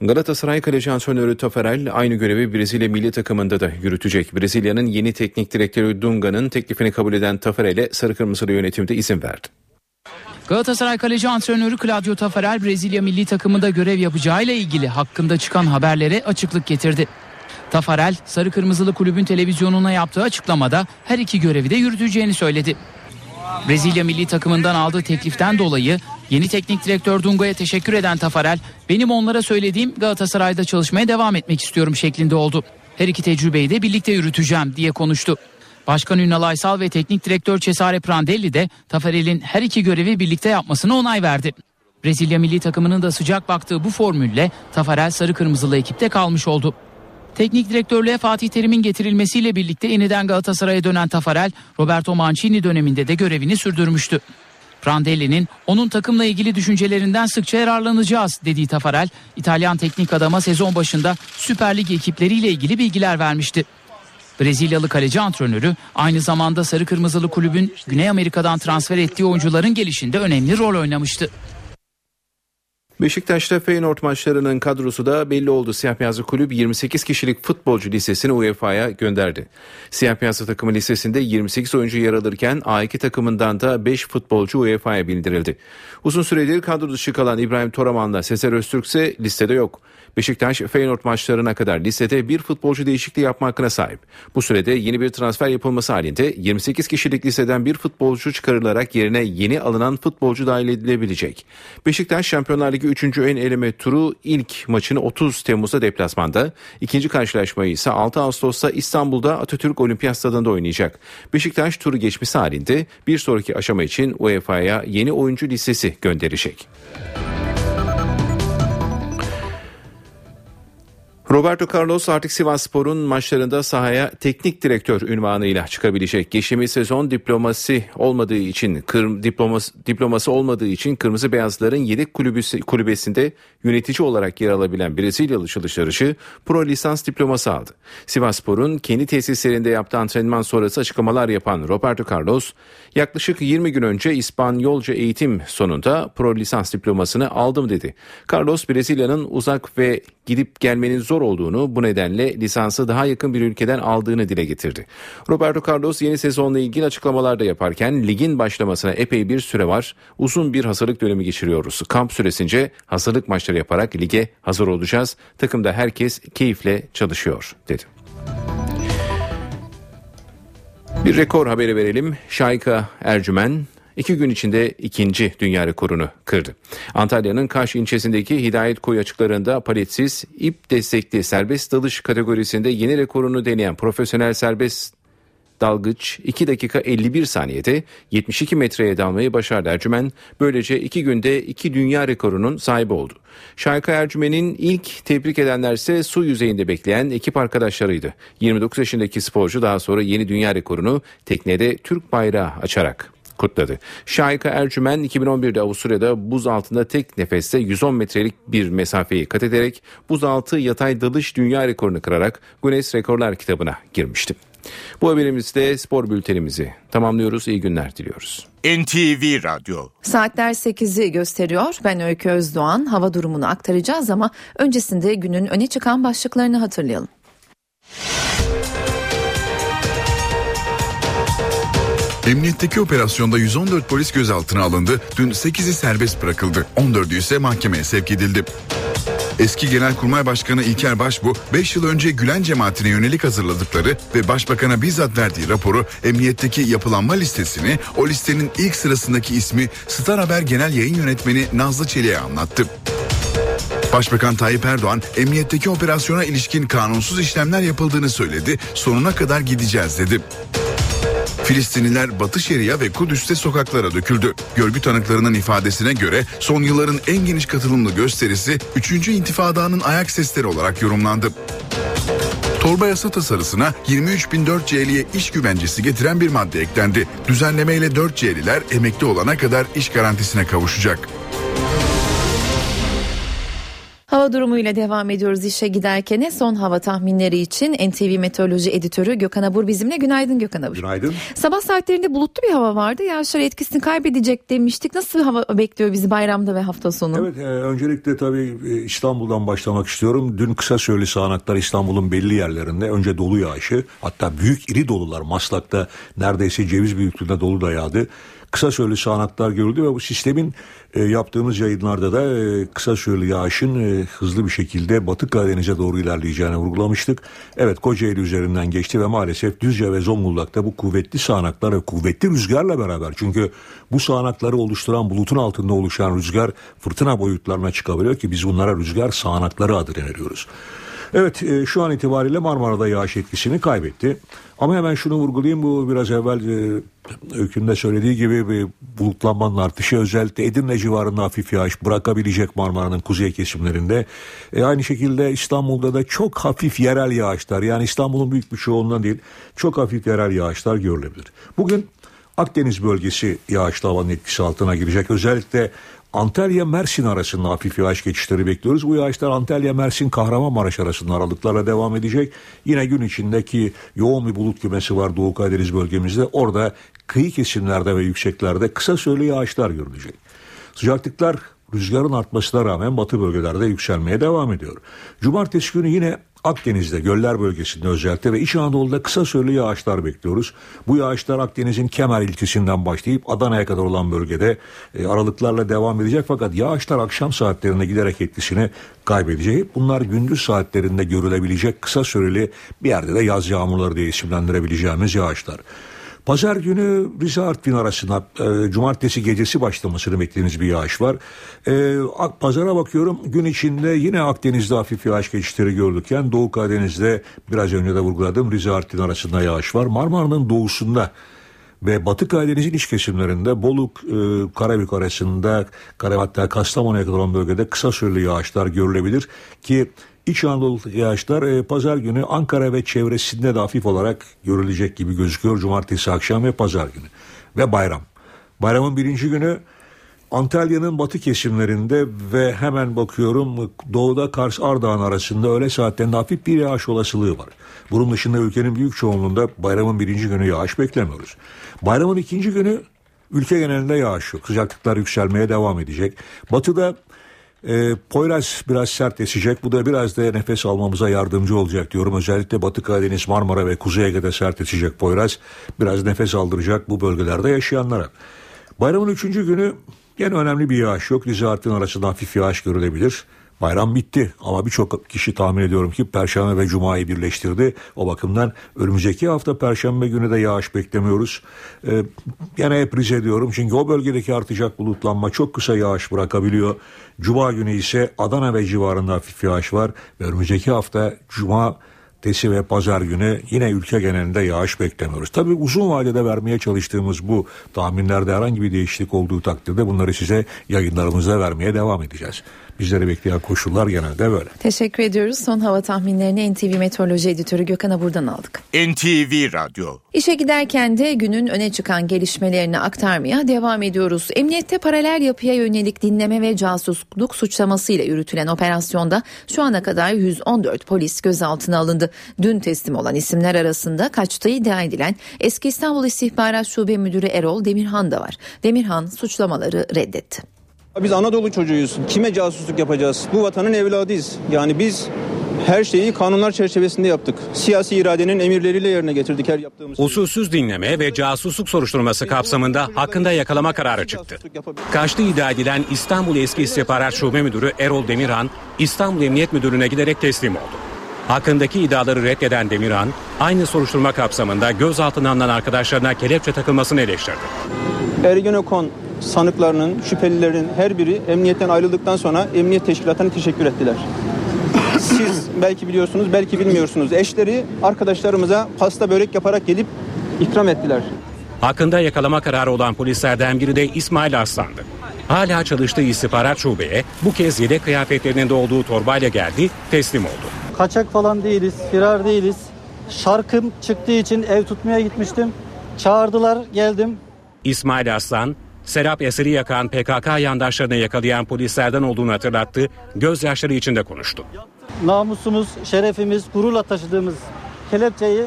Galatasaray kaleci antrenörü Tafarel aynı görevi Brezilya milli takımında da yürütecek. Brezilya'nın yeni teknik direktörü Dunga'nın teklifini kabul eden Tafarel'e sarı kırmızılı yönetimde izin verdi. Galatasaray kaleci antrenörü Claudio Tafarel Brezilya milli takımında görev yapacağıyla ilgili hakkında çıkan haberlere açıklık getirdi. Tafarel, Sarı Kırmızılı Kulübün televizyonuna yaptığı açıklamada her iki görevi de yürüteceğini söyledi. Brezilya milli takımından aldığı tekliften dolayı Yeni teknik direktör Dungo'ya teşekkür eden Tafarel, benim onlara söylediğim Galatasaray'da çalışmaya devam etmek istiyorum şeklinde oldu. Her iki tecrübeyi de birlikte yürüteceğim diye konuştu. Başkan Ünal Aysal ve teknik direktör Cesare Prandelli de Tafarel'in her iki görevi birlikte yapmasına onay verdi. Brezilya milli takımının da sıcak baktığı bu formülle Tafarel sarı kırmızılı ekipte kalmış oldu. Teknik direktörlüğe Fatih Terim'in getirilmesiyle birlikte yeniden Galatasaray'a dönen Tafarel, Roberto Mancini döneminde de görevini sürdürmüştü. Prandelli'nin onun takımla ilgili düşüncelerinden sıkça yararlanacağız dediği Tafarel, İtalyan teknik adama sezon başında Süper Lig ekipleriyle ilgili bilgiler vermişti. Brezilyalı kaleci antrenörü aynı zamanda Sarı Kırmızılı kulübün Güney Amerika'dan transfer ettiği oyuncuların gelişinde önemli rol oynamıştı. Beşiktaş'ta Feyenoord maçlarının kadrosu da belli oldu. Siyah beyazlı kulüp 28 kişilik futbolcu listesini UEFA'ya gönderdi. Siyah beyazlı takımı listesinde 28 oyuncu yer alırken A2 takımından da 5 futbolcu UEFA'ya bildirildi. Uzun süredir kadro dışı kalan İbrahim Toraman'la Sezer Öztürk ise listede yok. Beşiktaş Feyenoord maçlarına kadar listede bir futbolcu değişikliği yapma hakkına sahip. Bu sürede yeni bir transfer yapılması halinde 28 kişilik listeden bir futbolcu çıkarılarak yerine yeni alınan futbolcu dahil edilebilecek. Beşiktaş Şampiyonlar Ligi 3. en eleme turu ilk maçını 30 Temmuz'da deplasmanda, ikinci karşılaşmayı ise 6 Ağustos'ta İstanbul'da Atatürk Olimpiyat Stadında oynayacak. Beşiktaş turu geçmesi halinde bir sonraki aşama için UEFA'ya yeni oyuncu listesi gönderecek. Roberto Carlos artık Sivasspor'un maçlarında sahaya teknik direktör ünvanıyla çıkabilecek. Geçtiğimiz sezon diploması olmadığı için kır, diploması, diploması olmadığı için Kırmızı Beyazların yedek kulübüsü, kulübesinde yönetici olarak yer alabilen Brezilyalı çalışarışı pro lisans diploması aldı. Sivasspor'un kendi tesislerinde yaptığı antrenman sonrası açıklamalar yapan Roberto Carlos yaklaşık 20 gün önce İspanyolca eğitim sonunda pro lisans diplomasını aldım dedi. Carlos Brezilya'nın uzak ve gidip gelmenin zor olduğunu bu nedenle lisansı daha yakın bir ülkeden aldığını dile getirdi. Roberto Carlos yeni sezonla ilgili açıklamalarda yaparken ligin başlamasına epey bir süre var. Uzun bir hazırlık dönemi geçiriyoruz. Kamp süresince hazırlık maçları yaparak lige hazır olacağız. Takımda herkes keyifle çalışıyor dedi. Bir rekor haberi verelim. Şayka Ercümen iki gün içinde ikinci dünya rekorunu kırdı. Antalya'nın Kaş ilçesindeki Hidayet Koyu açıklarında paletsiz ip destekli serbest dalış kategorisinde yeni rekorunu deneyen profesyonel serbest dalgıç 2 dakika 51 saniyede 72 metreye dalmayı başardı Ercümen. Böylece 2 günde 2 dünya rekorunun sahibi oldu. Şayka Ercümen'in ilk tebrik edenler ise su yüzeyinde bekleyen ekip arkadaşlarıydı. 29 yaşındaki sporcu daha sonra yeni dünya rekorunu teknede Türk bayrağı açarak kutladı. Şahika Ercümen 2011'de Avusturya'da buz altında tek nefeste 110 metrelik bir mesafeyi kat ederek buzaltı yatay dalış dünya rekorunu kırarak Guinness Rekorlar kitabına girmişti. Bu haberimizde spor bültenimizi tamamlıyoruz. İyi günler diliyoruz. NTV Radyo. Saatler 8'i gösteriyor. Ben Öykü Özdoğan. Hava durumunu aktaracağız ama öncesinde günün öne çıkan başlıklarını hatırlayalım. Emniyetteki operasyonda 114 polis gözaltına alındı. Dün 8'i serbest bırakıldı. 14'ü ise mahkemeye sevk edildi. Eski Genelkurmay Başkanı İlker Başbu 5 yıl önce Gülen cemaatine yönelik hazırladıkları ve Başbakan'a bizzat verdiği raporu emniyetteki yapılanma listesini o listenin ilk sırasındaki ismi Star Haber Genel Yayın Yönetmeni Nazlı Çelik'e anlattı. Başbakan Tayyip Erdoğan emniyetteki operasyona ilişkin kanunsuz işlemler yapıldığını söyledi. Sonuna kadar gideceğiz dedi. Filistinliler Batı Şeria ve Kudüs'te sokaklara döküldü. Görgü tanıklarının ifadesine göre son yılların en geniş katılımlı gösterisi 3. intifadanın ayak sesleri olarak yorumlandı. Torba yasa tasarısına 23.004C'liye iş güvencesi getiren bir madde eklendi. Düzenlemeyle 4C'liler emekli olana kadar iş garantisine kavuşacak. Hava durumuyla devam ediyoruz işe giderken son hava tahminleri için NTV Meteoroloji Editörü Gökhan Abur bizimle. Günaydın Gökhan Abur. Günaydın. Sabah saatlerinde bulutlu bir hava vardı. Yağışlar etkisini kaybedecek demiştik. Nasıl bir hava bekliyor bizi bayramda ve hafta sonu? Evet e, öncelikle tabii e, İstanbul'dan başlamak istiyorum. Dün kısa süreli sağanaklar İstanbul'un belli yerlerinde önce dolu yağışı hatta büyük iri dolular Maslak'ta neredeyse ceviz büyüklüğünde dolu da yağdı. Kısa süreli sağanaklar görüldü ve bu sistemin e, yaptığımız yayınlarda da e, kısa süreli yağışın e, hızlı bir şekilde Batı Karadeniz'e doğru ilerleyeceğini vurgulamıştık. Evet Kocaeli üzerinden geçti ve maalesef Düzce ve Zonguldak'ta bu kuvvetli sağanaklar ve kuvvetli rüzgarla beraber çünkü bu sağanakları oluşturan bulutun altında oluşan rüzgar fırtına boyutlarına çıkabiliyor ki biz bunlara rüzgar sağanakları adı veriyoruz. Evet e, şu an itibariyle Marmara'da yağış etkisini kaybetti. Ama hemen şunu vurgulayayım bu biraz evvel e, öykünde söylediği gibi bir bulutlanmanın artışı özellikle Edirne civarında hafif yağış bırakabilecek Marmara'nın kuzey kesimlerinde. E, aynı şekilde İstanbul'da da çok hafif yerel yağışlar yani İstanbul'un büyük bir çoğunluğundan değil çok hafif yerel yağışlar görülebilir. Bugün Akdeniz bölgesi yağışlı havanın etkisi altına girecek. Özellikle Antalya Mersin arasında hafif yağış geçişleri bekliyoruz. Bu yağışlar Antalya Mersin Kahramanmaraş arasında aralıklarla devam edecek. Yine gün içindeki yoğun bir bulut kümesi var Doğu Karadeniz bölgemizde. Orada kıyı kesimlerde ve yükseklerde kısa süreli yağışlar görülecek. Sıcaklıklar rüzgarın artmasına rağmen batı bölgelerde yükselmeye devam ediyor. Cumartesi günü yine Akdeniz'de, göller bölgesinde özellikle ve İç Anadolu'da kısa süreli yağışlar bekliyoruz. Bu yağışlar Akdeniz'in Kemer ilçesinden başlayıp Adana'ya kadar olan bölgede e, aralıklarla devam edecek. Fakat yağışlar akşam saatlerinde giderek etkisini kaybedecek. Bunlar gündüz saatlerinde görülebilecek kısa süreli bir yerde de yaz yağmurları diye isimlendirebileceğimiz yağışlar. Pazar günü Rize Artvin arasında e, cumartesi gecesi başlamasını beklediğimiz bir yağış var. E, pazara bakıyorum gün içinde yine Akdeniz'de hafif yağış geçişleri gördükken Doğu Karadeniz'de biraz önce de vurguladım Rize Artvin arasında yağış var. Marmara'nın doğusunda ve Batı Karadeniz'in iç kesimlerinde Boluk, e, Karabük arasında hatta Kastamonu'ya kadar olan bölgede kısa süreli yağışlar görülebilir ki İç Anadolu yağışlar e, pazar günü Ankara ve çevresinde de hafif olarak görülecek gibi gözüküyor. Cumartesi akşam ve pazar günü. Ve bayram. Bayramın birinci günü Antalya'nın batı kesimlerinde ve hemen bakıyorum doğuda Kars Ardahan arasında öğle saatlerinde hafif bir yağış olasılığı var. Bunun dışında ülkenin büyük çoğunluğunda bayramın birinci günü yağış beklemiyoruz. Bayramın ikinci günü ülke genelinde yağış yok. Sıcaklıklar yükselmeye devam edecek. Batıda e, Poyraz biraz sert esecek. Bu da biraz da nefes almamıza yardımcı olacak diyorum. Özellikle Batı Karadeniz, Marmara ve Kuzey Ege'de sert esecek Poyraz. Biraz nefes aldıracak bu bölgelerde yaşayanlara. Bayramın üçüncü günü yine önemli bir yağış yok. Rize Artvin arasında hafif yağış görülebilir. Bayram bitti ama birçok kişi tahmin ediyorum ki Perşembe ve Cuma'yı birleştirdi. O bakımdan önümüzdeki hafta Perşembe günü de yağış beklemiyoruz. Ee, gene hep Rize diyorum çünkü o bölgedeki artacak bulutlanma çok kısa yağış bırakabiliyor. Cuma günü ise Adana ve civarında hafif yağış var ve önümüzdeki hafta Cuma Tesi ve pazar günü yine ülke genelinde yağış beklemiyoruz. Tabii uzun vadede vermeye çalıştığımız bu tahminlerde herhangi bir değişiklik olduğu takdirde bunları size yayınlarımızda vermeye devam edeceğiz. Bizleri bekleyen koşullar genelde böyle. Teşekkür ediyoruz. Son hava tahminlerini NTV Meteoroloji Editörü Gökhan'a buradan aldık. NTV Radyo. İşe giderken de günün öne çıkan gelişmelerini aktarmaya devam ediyoruz. Emniyette paralel yapıya yönelik dinleme ve casusluk suçlamasıyla yürütülen operasyonda şu ana kadar 114 polis gözaltına alındı. Dün teslim olan isimler arasında kaçtığı iddia edilen eski İstanbul İstihbarat Şube Müdürü Erol Demirhan da var. Demirhan suçlamaları reddetti. Biz Anadolu çocuğuyuz. Kime casusluk yapacağız? Bu vatanın evladıyız. Yani biz her şeyi kanunlar çerçevesinde yaptık. Siyasi iradenin emirleriyle yerine getirdik her yaptığımız Usulsüz dinleme ve casusluk soruşturması kapsamında hakkında yakalama kararı çıktı. Kaçtığı iddia edilen İstanbul Eski İstihbarat Şube Müdürü Erol Demirhan, İstanbul Emniyet Müdürlüğü'ne giderek teslim oldu. Hakkındaki iddiaları reddeden Demirhan, aynı soruşturma kapsamında gözaltına alınan arkadaşlarına kelepçe takılmasını eleştirdi. Ergenekon sanıklarının, şüphelilerin her biri emniyetten ayrıldıktan sonra emniyet teşkilatına teşekkür ettiler. Siz belki biliyorsunuz, belki bilmiyorsunuz. Eşleri arkadaşlarımıza pasta börek yaparak gelip ikram ettiler. Hakkında yakalama kararı olan polislerden biri de İsmail Arslan'dı. Hala çalıştığı istihbarat şubeye bu kez yedek kıyafetlerinin de olduğu torbayla geldi, teslim oldu. Kaçak falan değiliz, firar değiliz. Şarkım çıktığı için ev tutmaya gitmiştim. Çağırdılar, geldim. İsmail Aslan, Serap eseri yakan PKK yandaşlarını yakalayan polislerden olduğunu hatırlattı, gözyaşları içinde konuştu. Namusumuz, şerefimiz, gururla taşıdığımız kelepçeyi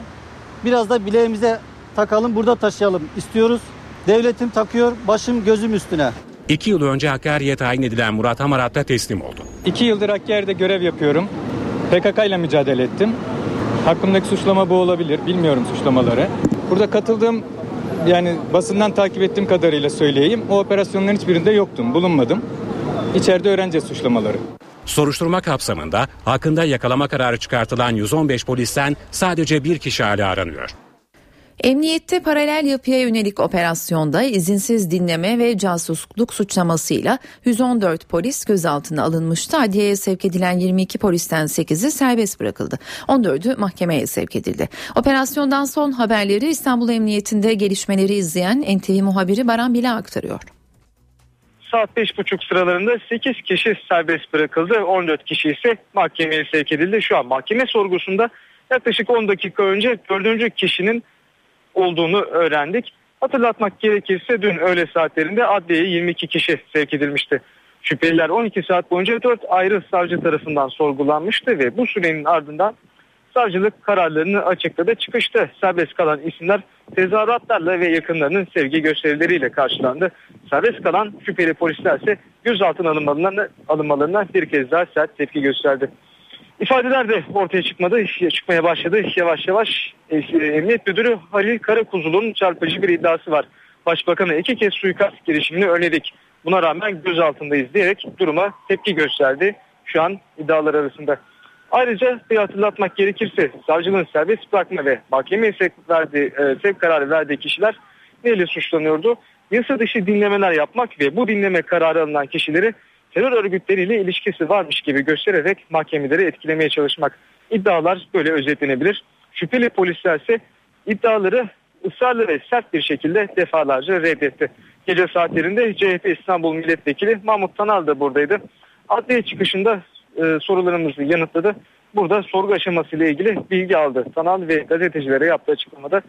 biraz da bileğimize takalım, burada taşıyalım istiyoruz. Devletim takıyor, başım gözüm üstüne. İki yıl önce Hakkari'ye tayin edilen Murat Hamarat da teslim oldu. İki yıldır Hakkari'de görev yapıyorum. PKK ile mücadele ettim. Hakkımdaki suçlama bu olabilir. Bilmiyorum suçlamaları. Burada katıldığım yani basından takip ettiğim kadarıyla söyleyeyim. O operasyonların hiçbirinde yoktum, bulunmadım. İçeride öğreneceğiz suçlamaları. Soruşturma kapsamında hakkında yakalama kararı çıkartılan 115 polisten sadece bir kişi hala aranıyor. Emniyette paralel yapıya yönelik operasyonda izinsiz dinleme ve casusluk suçlamasıyla 114 polis gözaltına alınmıştı. Adliyeye sevk edilen 22 polisten 8'i serbest bırakıldı. 14'ü mahkemeye sevk edildi. Operasyondan son haberleri İstanbul Emniyetinde gelişmeleri izleyen NTV muhabiri Baran Bile aktarıyor. Saat 5.30 sıralarında 8 kişi serbest bırakıldı. 14 kişi ise mahkemeye sevk edildi. Şu an mahkeme sorgusunda yaklaşık 10 dakika önce 4. kişinin olduğunu öğrendik. Hatırlatmak gerekirse dün öğle saatlerinde adliyeye 22 kişi sevk edilmişti. Şüpheliler 12 saat boyunca 4 ayrı savcı tarafından sorgulanmıştı ve bu sürenin ardından savcılık kararlarını açıkladı. Çıkışta serbest kalan isimler tezahüratlarla ve yakınlarının sevgi gösterileriyle karşılandı. Serbest kalan şüpheli polisler ise gözaltına alınmalarına, alınmalarına bir kez daha sert tepki gösterdi. İfadeler de ortaya çıkmadı, çıkmaya başladı. Yavaş yavaş e, Emniyet Müdürü Halil Karakuzulu'nun çarpıcı bir iddiası var. Başbakan'a iki kez suikast girişimini önledik. Buna rağmen gözaltındayız diyerek duruma tepki gösterdi. Şu an iddialar arasında. Ayrıca bir hatırlatmak gerekirse savcının serbest bırakma ve mahkemeye sevk, verdiği, e, sevk kararı verdiği kişiler neyle suçlanıyordu? Yasa dışı dinlemeler yapmak ve bu dinleme kararı alınan kişileri terör örgütleriyle ilişkisi varmış gibi göstererek mahkemeleri etkilemeye çalışmak. İddialar böyle özetlenebilir. Şüpheli polisler ise iddiaları ısrarlı ve sert bir şekilde defalarca reddetti. Gece saatlerinde CHP İstanbul Milletvekili Mahmut Tanal da buradaydı. Adliye çıkışında e, sorularımızı yanıtladı. Burada sorgu aşaması ile ilgili bilgi aldı. Tanal ve gazetecilere yaptığı açıklamada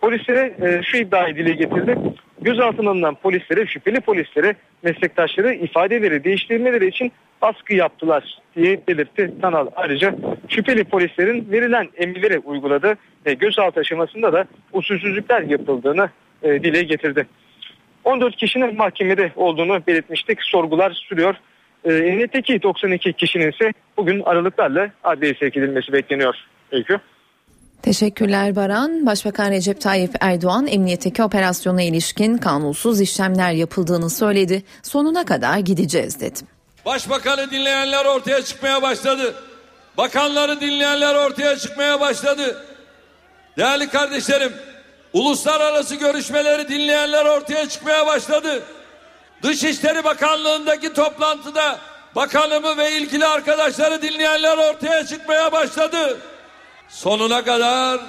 polislere e, şu iddiayı dile getirdi. Gözaltına alınan polislere, şüpheli polislere meslektaşları ifadeleri değiştirmeleri için baskı yaptılar diye belirtti Tanal. Ayrıca şüpheli polislerin verilen emirleri uyguladı ve gözaltı aşamasında da usulsüzlükler yapıldığını e, dile getirdi. 14 kişinin mahkemede olduğunu belirtmiştik. Sorgular sürüyor. Emniyetteki 92 kişinin ise bugün aralıklarla adliye sevk edilmesi bekleniyor. Öykü. Teşekkürler Baran. Başbakan Recep Tayyip Erdoğan emniyetteki operasyona ilişkin kanunsuz işlemler yapıldığını söyledi. Sonuna kadar gideceğiz dedi. Başbakanı dinleyenler ortaya çıkmaya başladı. Bakanları dinleyenler ortaya çıkmaya başladı. Değerli kardeşlerim, uluslararası görüşmeleri dinleyenler ortaya çıkmaya başladı. Dışişleri Bakanlığı'ndaki toplantıda bakanımı ve ilgili arkadaşları dinleyenler ortaya çıkmaya başladı. Sonuna kadar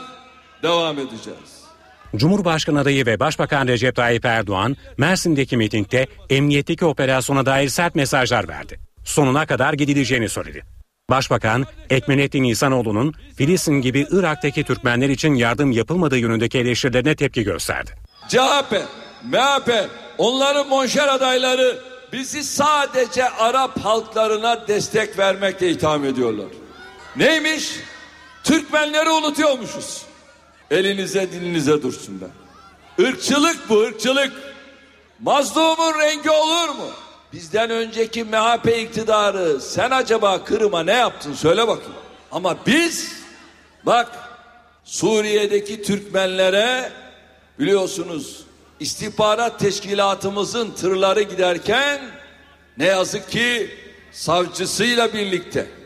devam edeceğiz. Cumhurbaşkanı adayı ve Başbakan Recep Tayyip Erdoğan Mersin'deki mitingde emniyetteki operasyona dair sert mesajlar verdi. Sonuna kadar gidileceğini söyledi. Başbakan Ekmenettin İhsanoğlu'nun Filistin gibi Irak'taki Türkmenler için yardım yapılmadığı yönündeki eleştirilerine tepki gösterdi. CHP, MHP, onların monşer adayları bizi sadece Arap halklarına destek vermekle itham ediyorlar. Neymiş? Türkmenleri unutuyormuşuz. Elinize dilinize dursunlar. Irkçılık bu ırkçılık. Mazlumun rengi olur mu? Bizden önceki MHP iktidarı sen acaba Kırım'a ne yaptın söyle bakayım. Ama biz bak Suriye'deki Türkmenlere biliyorsunuz istihbarat teşkilatımızın tırları giderken ne yazık ki savcısıyla birlikte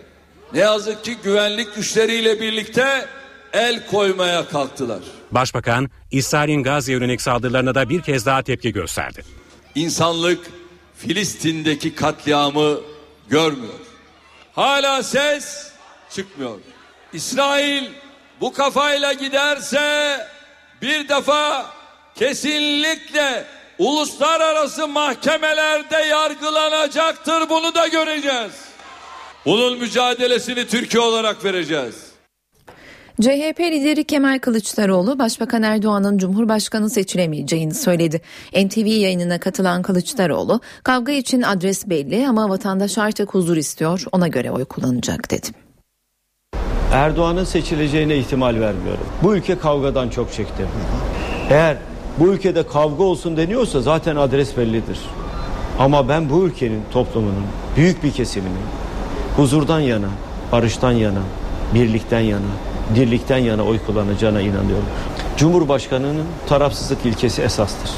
ne yazık ki güvenlik güçleriyle birlikte el koymaya kalktılar. Başbakan İsrail'in Gazze yönelik saldırılarına da bir kez daha tepki gösterdi. İnsanlık Filistin'deki katliamı görmüyor. Hala ses çıkmıyor. İsrail bu kafayla giderse bir defa kesinlikle uluslararası mahkemelerde yargılanacaktır. Bunu da göreceğiz. Bunun mücadelesini Türkiye olarak vereceğiz. CHP lideri Kemal Kılıçdaroğlu Başbakan Erdoğan'ın Cumhurbaşkanı seçilemeyeceğini söyledi. NTV yayınına katılan Kılıçdaroğlu kavga için adres belli ama vatandaş artık huzur istiyor ona göre oy kullanacak dedi. Erdoğan'ın seçileceğine ihtimal vermiyorum. Bu ülke kavgadan çok çekti. Eğer bu ülkede kavga olsun deniyorsa zaten adres bellidir. Ama ben bu ülkenin toplumunun büyük bir kesiminin huzurdan yana, barıştan yana, birlikten yana, dirlikten yana oy kullanacağına inanıyorum. Cumhurbaşkanının tarafsızlık ilkesi esastır.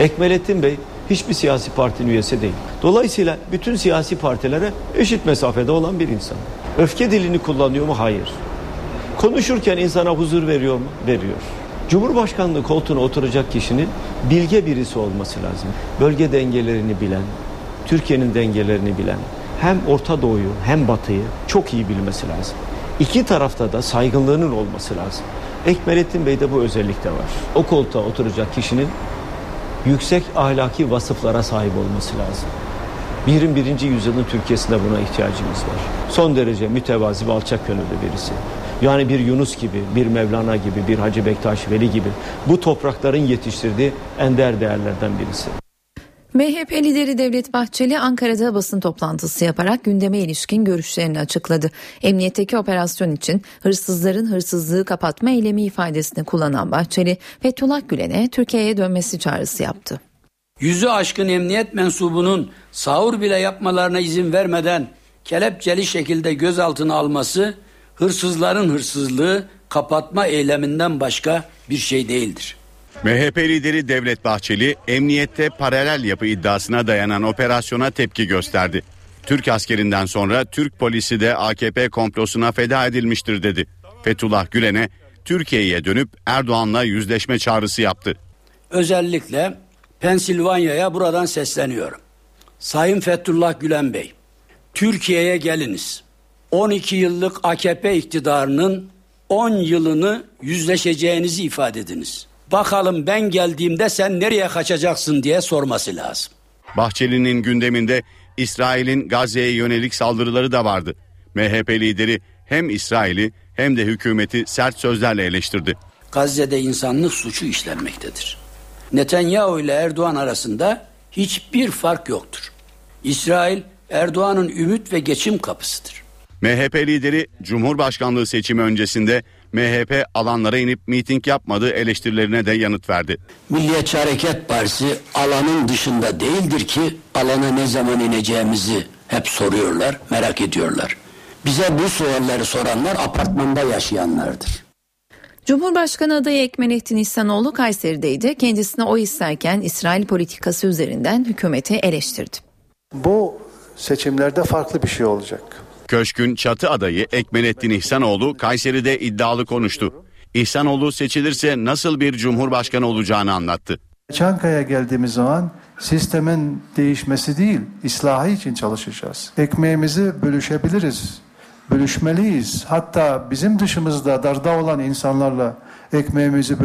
Ekmelettin Bey hiçbir siyasi partinin üyesi değil. Dolayısıyla bütün siyasi partilere eşit mesafede olan bir insan. Öfke dilini kullanıyor mu? Hayır. Konuşurken insana huzur veriyor mu? Veriyor. Cumhurbaşkanlığı koltuğuna oturacak kişinin bilge birisi olması lazım. Bölge dengelerini bilen, Türkiye'nin dengelerini bilen, hem Orta Doğu'yu hem Batı'yı çok iyi bilmesi lazım. İki tarafta da saygınlığının olması lazım. Ekmelettin Bey'de bu özellikte var. O koltuğa oturacak kişinin yüksek ahlaki vasıflara sahip olması lazım. 21. yüzyılın Türkiye'sinde buna ihtiyacımız var. Son derece mütevazi ve alçak gönüllü birisi. Yani bir Yunus gibi, bir Mevlana gibi, bir Hacı Bektaş Veli gibi bu toprakların yetiştirdiği ender değerlerden birisi. MHP lideri Devlet Bahçeli Ankara'da basın toplantısı yaparak gündeme ilişkin görüşlerini açıkladı. Emniyetteki operasyon için hırsızların hırsızlığı kapatma eylemi ifadesini kullanan Bahçeli, Fethullah Gülen'e Türkiye'ye dönmesi çağrısı yaptı. Yüzü aşkın emniyet mensubunun sahur bile yapmalarına izin vermeden kelepçeli şekilde gözaltına alması hırsızların hırsızlığı kapatma eyleminden başka bir şey değildir. MHP lideri Devlet Bahçeli emniyette paralel yapı iddiasına dayanan operasyona tepki gösterdi. Türk askerinden sonra Türk polisi de AKP komplosuna feda edilmiştir dedi. Fethullah Gülen'e Türkiye'ye dönüp Erdoğan'la yüzleşme çağrısı yaptı. Özellikle Pensilvanya'ya buradan sesleniyorum. Sayın Fethullah Gülen Bey, Türkiye'ye geliniz. 12 yıllık AKP iktidarının 10 yılını yüzleşeceğinizi ifade ediniz. Bakalım ben geldiğimde sen nereye kaçacaksın diye sorması lazım. Bahçeli'nin gündeminde İsrail'in Gazze'ye yönelik saldırıları da vardı. MHP lideri hem İsrail'i hem de hükümeti sert sözlerle eleştirdi. Gazze'de insanlık suçu işlenmektedir. Netanyahu ile Erdoğan arasında hiçbir fark yoktur. İsrail Erdoğan'ın ümit ve geçim kapısıdır. MHP lideri Cumhurbaşkanlığı seçimi öncesinde MHP alanlara inip miting yapmadığı eleştirilerine de yanıt verdi. Milliyetçi Hareket Partisi alanın dışında değildir ki alana ne zaman ineceğimizi hep soruyorlar, merak ediyorlar. Bize bu soruları soranlar apartmanda yaşayanlardır. Cumhurbaşkanı adayı Ekmenettin İhsanoğlu Kayseri'deydi. Kendisine oy isterken İsrail politikası üzerinden hükümeti eleştirdi. Bu seçimlerde farklı bir şey olacak. Köşkün çatı adayı Ekmelettin İhsanoğlu Kayseri'de iddialı konuştu. İhsanoğlu seçilirse nasıl bir cumhurbaşkanı olacağını anlattı. Çankaya geldiğimiz zaman sistemin değişmesi değil, ıslahı için çalışacağız. Ekmeğimizi bölüşebiliriz, bölüşmeliyiz. Hatta bizim dışımızda darda olan insanlarla ekmeğimizi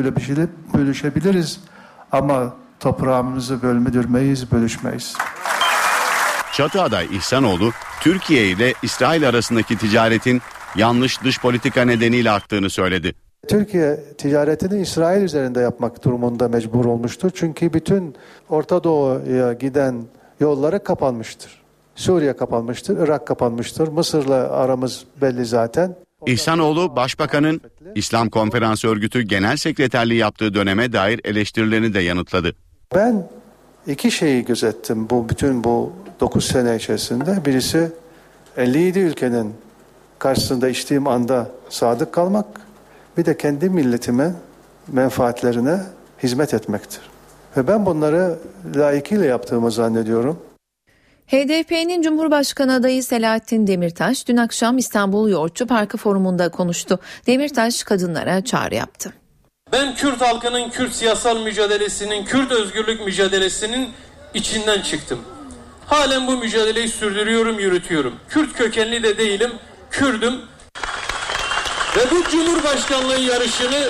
bölüşebiliriz. Ama toprağımızı bölmedürmeyiz, bölüşmeyiz. Çatı aday İhsanoğlu, Türkiye ile İsrail arasındaki ticaretin yanlış dış politika nedeniyle arttığını söyledi. Türkiye ticaretini İsrail üzerinde yapmak durumunda mecbur olmuştur. Çünkü bütün Orta Doğu'ya giden yolları kapanmıştır. Suriye kapanmıştır, Irak kapanmıştır. Mısır'la aramız belli zaten. İhsanoğlu, Başbakan'ın İslam Konferansı Örgütü Genel Sekreterliği yaptığı döneme dair eleştirilerini de yanıtladı. Ben iki şeyi gözettim bu bütün bu 9 sene içerisinde. Birisi 57 ülkenin karşısında içtiğim anda sadık kalmak, bir de kendi milletime, menfaatlerine hizmet etmektir. Ve ben bunları layıkıyla yaptığımı zannediyorum. HDP'nin Cumhurbaşkanı adayı Selahattin Demirtaş dün akşam İstanbul Yoğurtçu Parkı forumunda konuştu. Demirtaş kadınlara çağrı yaptı. Ben Kürt halkının Kürt siyasal mücadelesinin, Kürt özgürlük mücadelesinin içinden çıktım. Halen bu mücadeleyi sürdürüyorum, yürütüyorum. Kürt kökenli de değilim, Kürdüm. Ve bu Cumhurbaşkanlığı yarışını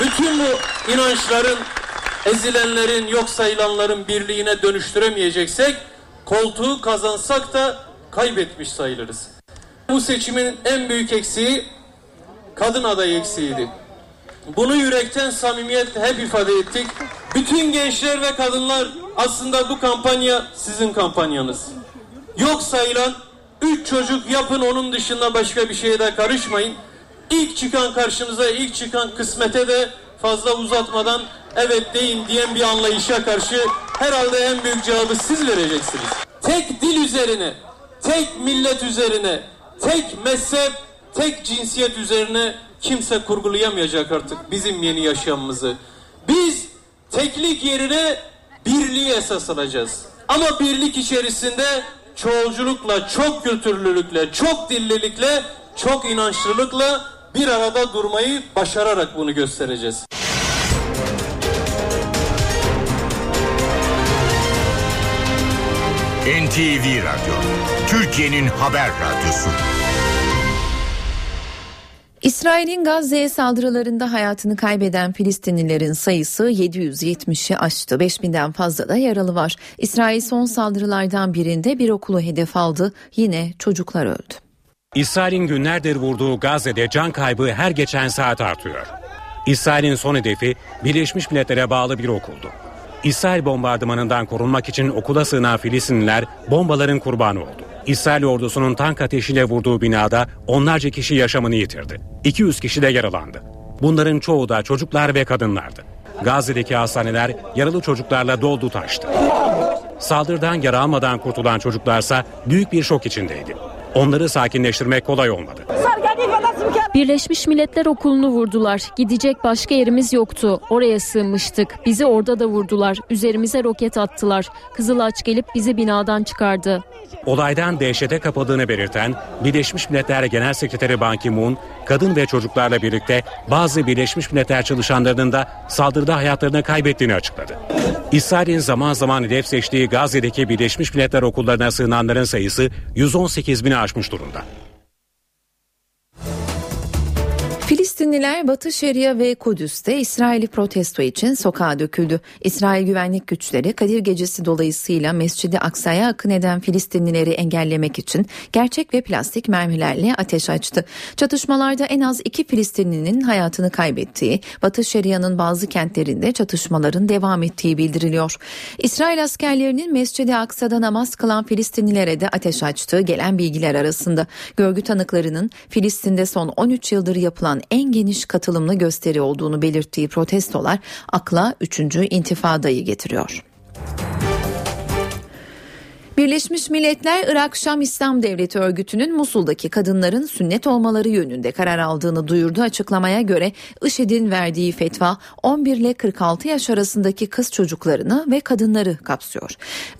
bütün bu inançların, ezilenlerin, yok sayılanların birliğine dönüştüremeyeceksek, koltuğu kazansak da kaybetmiş sayılırız. Bu seçimin en büyük eksiği kadın aday eksiğiydi. Bunu yürekten samimiyetle hep ifade ettik. Bütün gençler ve kadınlar aslında bu kampanya sizin kampanyanız. Yok sayılan üç çocuk yapın onun dışında başka bir şeye de karışmayın. İlk çıkan karşınıza ilk çıkan kısmete de fazla uzatmadan evet deyin diyen bir anlayışa karşı herhalde en büyük cevabı siz vereceksiniz. Tek dil üzerine, tek millet üzerine, tek mezhep, tek cinsiyet üzerine kimse kurgulayamayacak artık bizim yeni yaşamımızı. Biz teklik yerine birliği esas alacağız. Ama birlik içerisinde çoğulculukla, çok kültürlülükle, çok dillilikle, çok inançlılıkla bir arada durmayı başararak bunu göstereceğiz. NTV Radyo, Türkiye'nin haber radyosu. İsrail'in Gazze'ye saldırılarında hayatını kaybeden Filistinlilerin sayısı 770'i aştı. 5000'den fazla da yaralı var. İsrail son saldırılardan birinde bir okulu hedef aldı. Yine çocuklar öldü. İsrail'in günlerdir vurduğu Gazze'de can kaybı her geçen saat artıyor. İsrail'in son hedefi Birleşmiş Milletler'e bağlı bir okuldu. İsrail bombardımanından korunmak için okula sığınan Filistinliler bombaların kurbanı oldu. İsrail ordusunun tank ateşiyle vurduğu binada onlarca kişi yaşamını yitirdi. 200 kişi de yaralandı. Bunların çoğu da çocuklar ve kadınlardı. Gazze'deki hastaneler yaralı çocuklarla doldu taştı. Saldırıdan yara almadan kurtulan çocuklarsa büyük bir şok içindeydi. Onları sakinleştirmek kolay olmadı. Birleşmiş Milletler Okulu'nu vurdular. Gidecek başka yerimiz yoktu. Oraya sığınmıştık. Bizi orada da vurdular. Üzerimize roket attılar. Kızılaç gelip bizi binadan çıkardı. Olaydan dehşete kapıldığını belirten Birleşmiş Milletler Genel Sekreteri Ban Ki-moon, kadın ve çocuklarla birlikte bazı Birleşmiş Milletler çalışanlarının da saldırıda hayatlarını kaybettiğini açıkladı. İsrail'in zaman zaman hedef seçtiği Gazze'deki Birleşmiş Milletler okullarına sığınanların sayısı 118 bini aşmış durumda. Filistinliler Batı Şeria ve Kudüs'te İsrail'i protesto için sokağa döküldü. İsrail güvenlik güçleri Kadir Gecesi dolayısıyla Mescid-i Aksa'ya akın eden Filistinlileri engellemek için gerçek ve plastik mermilerle ateş açtı. Çatışmalarda en az iki Filistinlinin hayatını kaybettiği, Batı Şeria'nın bazı kentlerinde çatışmaların devam ettiği bildiriliyor. İsrail askerlerinin Mescid-i Aksa'da namaz kılan Filistinlilere de ateş açtığı gelen bilgiler arasında. Görgü tanıklarının Filistin'de son 13 yıldır yapılan en geniş katılımlı gösteri olduğunu belirttiği protestolar akla 3. intifadayı getiriyor. Birleşmiş Milletler Irak Şam İslam Devleti örgütünün Musul'daki kadınların sünnet olmaları yönünde karar aldığını duyurdu. Açıklamaya göre IŞİD'in verdiği fetva 11 ile 46 yaş arasındaki kız çocuklarını ve kadınları kapsıyor.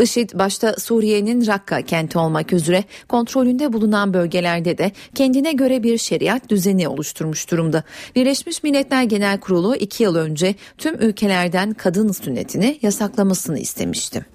IŞİD başta Suriye'nin Rakka kenti olmak üzere kontrolünde bulunan bölgelerde de kendine göre bir şeriat düzeni oluşturmuş durumda. Birleşmiş Milletler Genel Kurulu 2 yıl önce tüm ülkelerden kadın sünnetini yasaklamasını istemişti.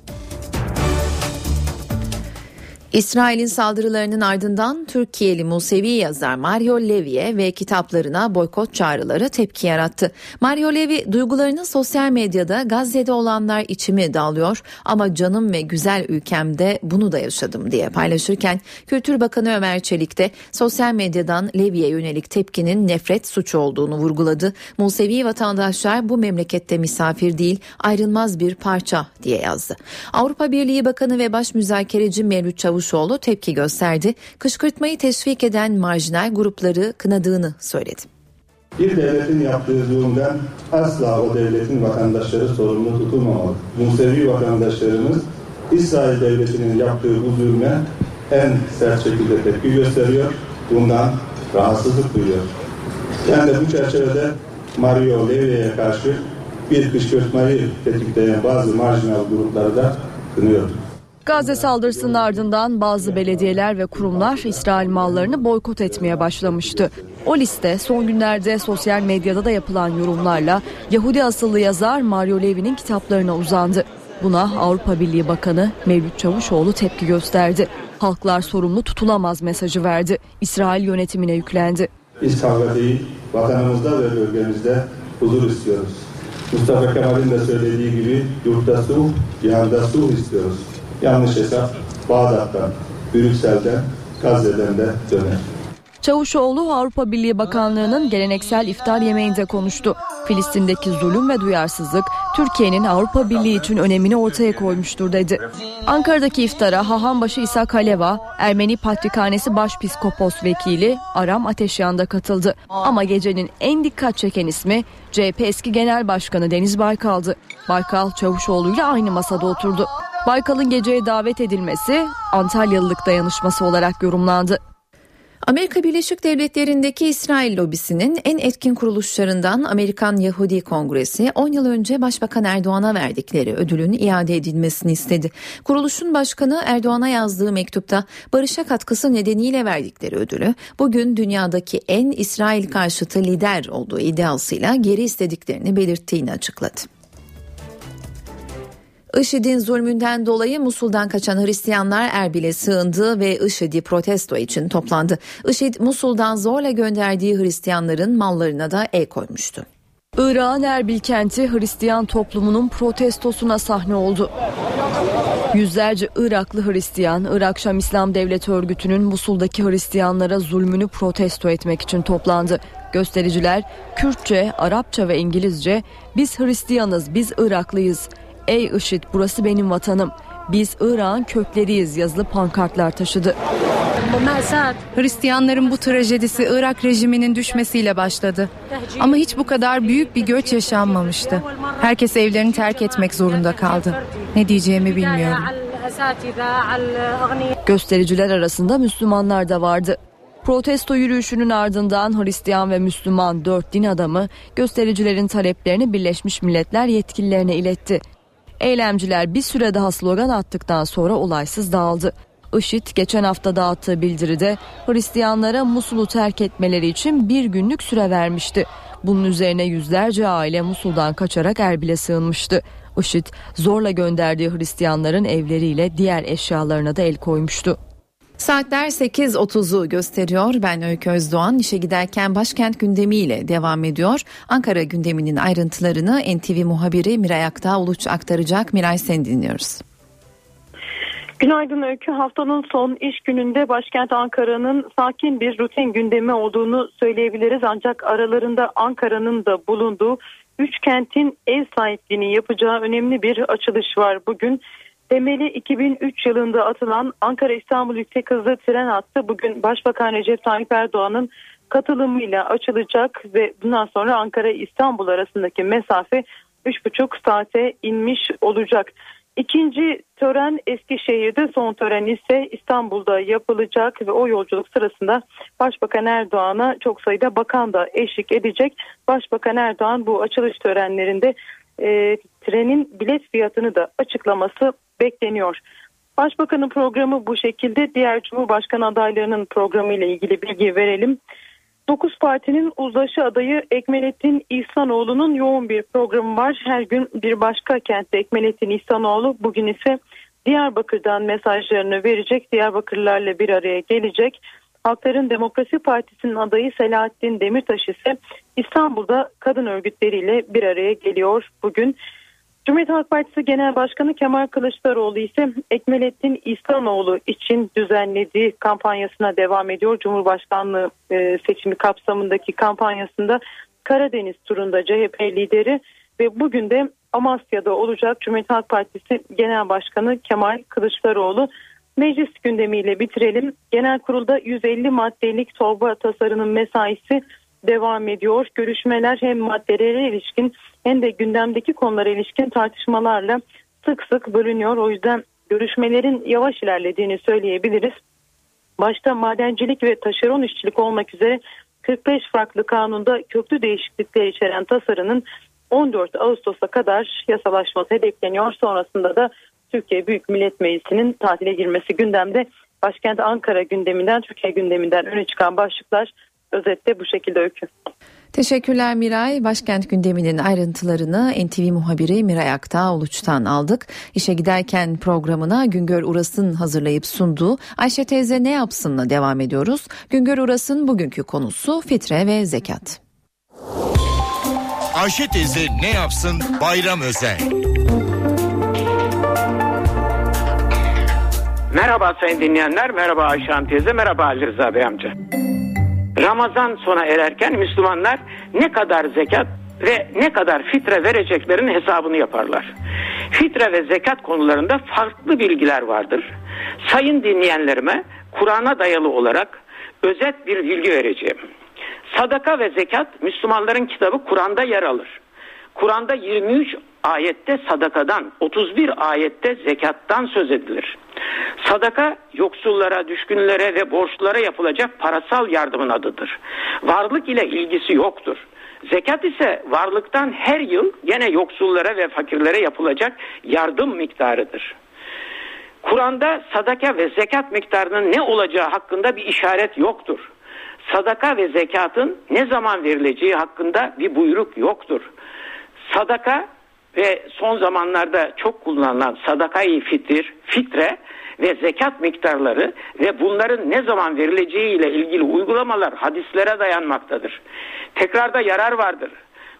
İsrail'in saldırılarının ardından Türkiye'li Musevi yazar Mario Levi'ye ve kitaplarına boykot çağrıları tepki yarattı. Mario Levi duygularını sosyal medyada Gazze'de olanlar içimi dağılıyor ama canım ve güzel ülkemde bunu da yaşadım diye paylaşırken Kültür Bakanı Ömer Çelik de sosyal medyadan Levi'ye yönelik tepkinin nefret suçu olduğunu vurguladı. Musevi vatandaşlar bu memlekette misafir değil ayrılmaz bir parça diye yazdı. Avrupa Birliği Bakanı ve Baş Müzakereci Mevlüt Çavuş Çavuşoğlu tepki gösterdi. Kışkırtmayı teşvik eden marjinal grupları kınadığını söyledi. Bir devletin yaptığı zulümden asla o devletin vatandaşları sorumlu tutulmamalı. Musevi vatandaşlarımız İsrail devletinin yaptığı bu zulme en sert şekilde tepki gösteriyor. Bundan rahatsızlık duyuyor. Ben de bu çerçevede Mario Levy'ye karşı bir kışkırtmayı tetikleyen bazı marjinal grupları da kınıyorum. Gazze saldırısının ardından bazı belediyeler ve kurumlar İsrail mallarını boykot etmeye başlamıştı. O liste son günlerde sosyal medyada da yapılan yorumlarla Yahudi asıllı yazar Mario Levi'nin kitaplarına uzandı. Buna Avrupa Birliği Bakanı Mevlüt Çavuşoğlu tepki gösterdi. Halklar sorumlu tutulamaz mesajı verdi. İsrail yönetimine yüklendi. Biz kavga değil, vatanımızda ve bölgemizde huzur istiyoruz. Mustafa Kemal'in de söylediği gibi yurtta su, cihanda su istiyoruz. Yanlış hesap Bağdat'tan, Brüksel'den, Gazze'den de döner. Çavuşoğlu Avrupa Birliği Bakanlığı'nın geleneksel iftar yemeğinde konuştu. Filistin'deki zulüm ve duyarsızlık Türkiye'nin Avrupa Birliği için önemini ortaya koymuştur dedi. Ankara'daki iftara Hahanbaşı İsa Kaleva, Ermeni Patrikhanesi Başpiskopos Vekili Aram Ateşyan da katıldı. Ama gecenin en dikkat çeken ismi CHP eski Genel Başkanı Deniz Baykal'dı. Baykal Çavuşoğlu ile aynı masada oturdu. Baykal'ın geceye davet edilmesi Antalyalılık dayanışması olarak yorumlandı. Amerika Birleşik Devletleri'ndeki İsrail lobisinin en etkin kuruluşlarından Amerikan Yahudi Kongresi 10 yıl önce Başbakan Erdoğan'a verdikleri ödülün iade edilmesini istedi. Kuruluşun başkanı Erdoğan'a yazdığı mektupta barışa katkısı nedeniyle verdikleri ödülü bugün dünyadaki en İsrail karşıtı lider olduğu iddiasıyla geri istediklerini belirttiğini açıkladı. IŞİD'in zulmünden dolayı Musul'dan kaçan Hristiyanlar Erbil'e sığındı ve IŞİD'i protesto için toplandı. IŞİD Musul'dan zorla gönderdiği Hristiyanların mallarına da el koymuştu. Irak'ın Erbil kenti Hristiyan toplumunun protestosuna sahne oldu. Yüzlerce Iraklı Hristiyan, Irak Şam İslam Devleti örgütünün Musul'daki Hristiyanlara zulmünü protesto etmek için toplandı. Göstericiler Kürtçe, Arapça ve İngilizce "Biz Hristiyanız, biz Iraklıyız. Ey IŞİD burası benim vatanım. Biz Irak'ın kökleriyiz yazılı pankartlar taşıdı. Hristiyanların bu trajedisi Irak rejiminin düşmesiyle başladı. Ama hiç bu kadar büyük bir göç yaşanmamıştı. Herkes evlerini terk etmek zorunda kaldı. Ne diyeceğimi bilmiyorum. Göstericiler arasında Müslümanlar da vardı. Protesto yürüyüşünün ardından Hristiyan ve Müslüman dört din adamı göstericilerin taleplerini Birleşmiş Milletler yetkililerine iletti. Eylemciler bir süre daha slogan attıktan sonra olaysız dağıldı. IŞİD geçen hafta dağıttığı bildiride Hristiyanlara Musul'u terk etmeleri için bir günlük süre vermişti. Bunun üzerine yüzlerce aile Musul'dan kaçarak Erbil'e sığınmıştı. IŞİD zorla gönderdiği Hristiyanların evleriyle diğer eşyalarına da el koymuştu. Saatler 8.30'u gösteriyor. Ben Öykü Özdoğan. İşe giderken başkent gündemiyle devam ediyor. Ankara gündeminin ayrıntılarını NTV muhabiri Miray Aktağ Uluç aktaracak. Miray seni dinliyoruz. Günaydın Öykü. Haftanın son iş gününde başkent Ankara'nın sakin bir rutin gündemi olduğunu söyleyebiliriz. Ancak aralarında Ankara'nın da bulunduğu üç kentin ev sahipliğini yapacağı önemli bir açılış var bugün. Temeli 2003 yılında atılan Ankara İstanbul Yüksek Hızlı Tren Hattı bugün Başbakan Recep Tayyip Erdoğan'ın katılımıyla açılacak ve bundan sonra Ankara İstanbul arasındaki mesafe 3,5 saate inmiş olacak. İkinci tören Eskişehir'de son tören ise İstanbul'da yapılacak ve o yolculuk sırasında Başbakan Erdoğan'a çok sayıda bakan da eşlik edecek. Başbakan Erdoğan bu açılış törenlerinde e, trenin bilet fiyatını da açıklaması bekleniyor. Başbakanın programı bu şekilde. Diğer Cumhurbaşkanı adaylarının programı ile ilgili bilgi verelim. 9 partinin uzlaşı adayı Ekmelettin İhsanoğlu'nun yoğun bir programı var. Her gün bir başka kentte Ekmelettin İhsanoğlu bugün ise Diyarbakır'dan mesajlarını verecek. Diyarbakırlılarla bir araya gelecek. Halkların Demokrasi Partisi'nin adayı Selahattin Demirtaş ise İstanbul'da kadın örgütleriyle bir araya geliyor bugün. Cumhuriyet Halk Partisi Genel Başkanı Kemal Kılıçdaroğlu ise Ekmelettin İhsanoğlu için düzenlediği kampanyasına devam ediyor. Cumhurbaşkanlığı e, seçimi kapsamındaki kampanyasında Karadeniz turunda CHP lideri ve bugün de Amasya'da olacak Cumhuriyet Halk Partisi Genel Başkanı Kemal Kılıçdaroğlu. Meclis gündemiyle bitirelim. Genel kurulda 150 maddelik torba tasarının mesaisi devam ediyor. Görüşmeler hem maddelere ilişkin hem de gündemdeki konulara ilişkin tartışmalarla sık sık bölünüyor. O yüzden görüşmelerin yavaş ilerlediğini söyleyebiliriz. Başta madencilik ve taşeron işçilik olmak üzere 45 farklı kanunda köklü değişiklikler içeren tasarının 14 Ağustos'a kadar yasalaşması hedefleniyor. Sonrasında da Türkiye Büyük Millet Meclisi'nin tatile girmesi gündemde. Başkent Ankara gündeminden, Türkiye gündeminden öne çıkan başlıklar özette bu şekilde öykü. Teşekkürler Miray. Başkent gündeminin ayrıntılarını NTV muhabiri Miray Aktağ Uluç'tan aldık. İşe giderken programına Güngör Uras'ın hazırlayıp sunduğu Ayşe teyze ne yapsınla devam ediyoruz. Güngör Uras'ın bugünkü konusu fitre ve zekat. Ayşe teyze ne yapsın bayram özel. Merhaba sayın dinleyenler, merhaba Ayşe Hanım teyze, merhaba Ali Rıza Bey amca. Ramazan sona ererken Müslümanlar ne kadar zekat ve ne kadar fitre vereceklerinin hesabını yaparlar. Fitre ve zekat konularında farklı bilgiler vardır. Sayın dinleyenlerime Kur'an'a dayalı olarak özet bir bilgi vereceğim. Sadaka ve zekat Müslümanların kitabı Kur'an'da yer alır. Kur'an'da 23 ayette sadakadan, 31 ayette zekattan söz edilir. Sadaka yoksullara, düşkünlere ve borçlulara yapılacak parasal yardımın adıdır. Varlık ile ilgisi yoktur. Zekat ise varlıktan her yıl gene yoksullara ve fakirlere yapılacak yardım miktarıdır. Kur'an'da sadaka ve zekat miktarının ne olacağı hakkında bir işaret yoktur. Sadaka ve zekatın ne zaman verileceği hakkında bir buyruk yoktur. Sadaka ve son zamanlarda çok kullanılan sadakayı fitir, fitre ve zekat miktarları ve bunların ne zaman verileceği ile ilgili uygulamalar hadislere dayanmaktadır. Tekrarda yarar vardır.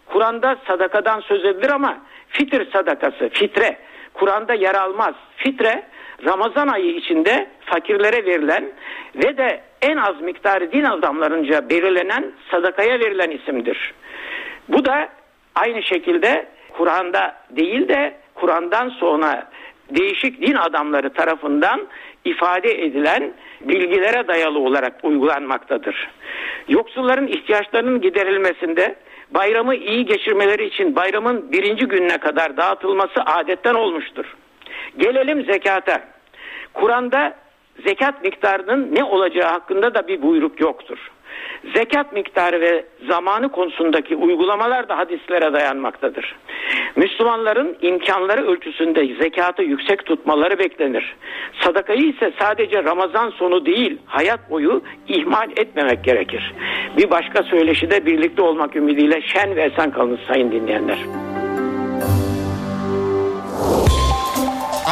Kur'an'da sadakadan söz edilir ama fitir sadakası, fitre Kur'an'da yer almaz. Fitre Ramazan ayı içinde fakirlere verilen ve de en az miktarı din adamlarınca belirlenen sadakaya verilen isimdir. Bu da aynı şekilde Kur'an'da değil de Kur'an'dan sonra değişik din adamları tarafından ifade edilen bilgilere dayalı olarak uygulanmaktadır. Yoksulların ihtiyaçlarının giderilmesinde bayramı iyi geçirmeleri için bayramın birinci gününe kadar dağıtılması adetten olmuştur. Gelelim zekata. Kur'an'da zekat miktarının ne olacağı hakkında da bir buyruk yoktur. Zekat miktarı ve zamanı konusundaki uygulamalar da hadislere dayanmaktadır. Müslümanların imkanları ölçüsünde zekatı yüksek tutmaları beklenir. Sadakayı ise sadece Ramazan sonu değil, hayat boyu ihmal etmemek gerekir. Bir başka söyleşide birlikte olmak ümidiyle şen ve esen kalınız sayın dinleyenler.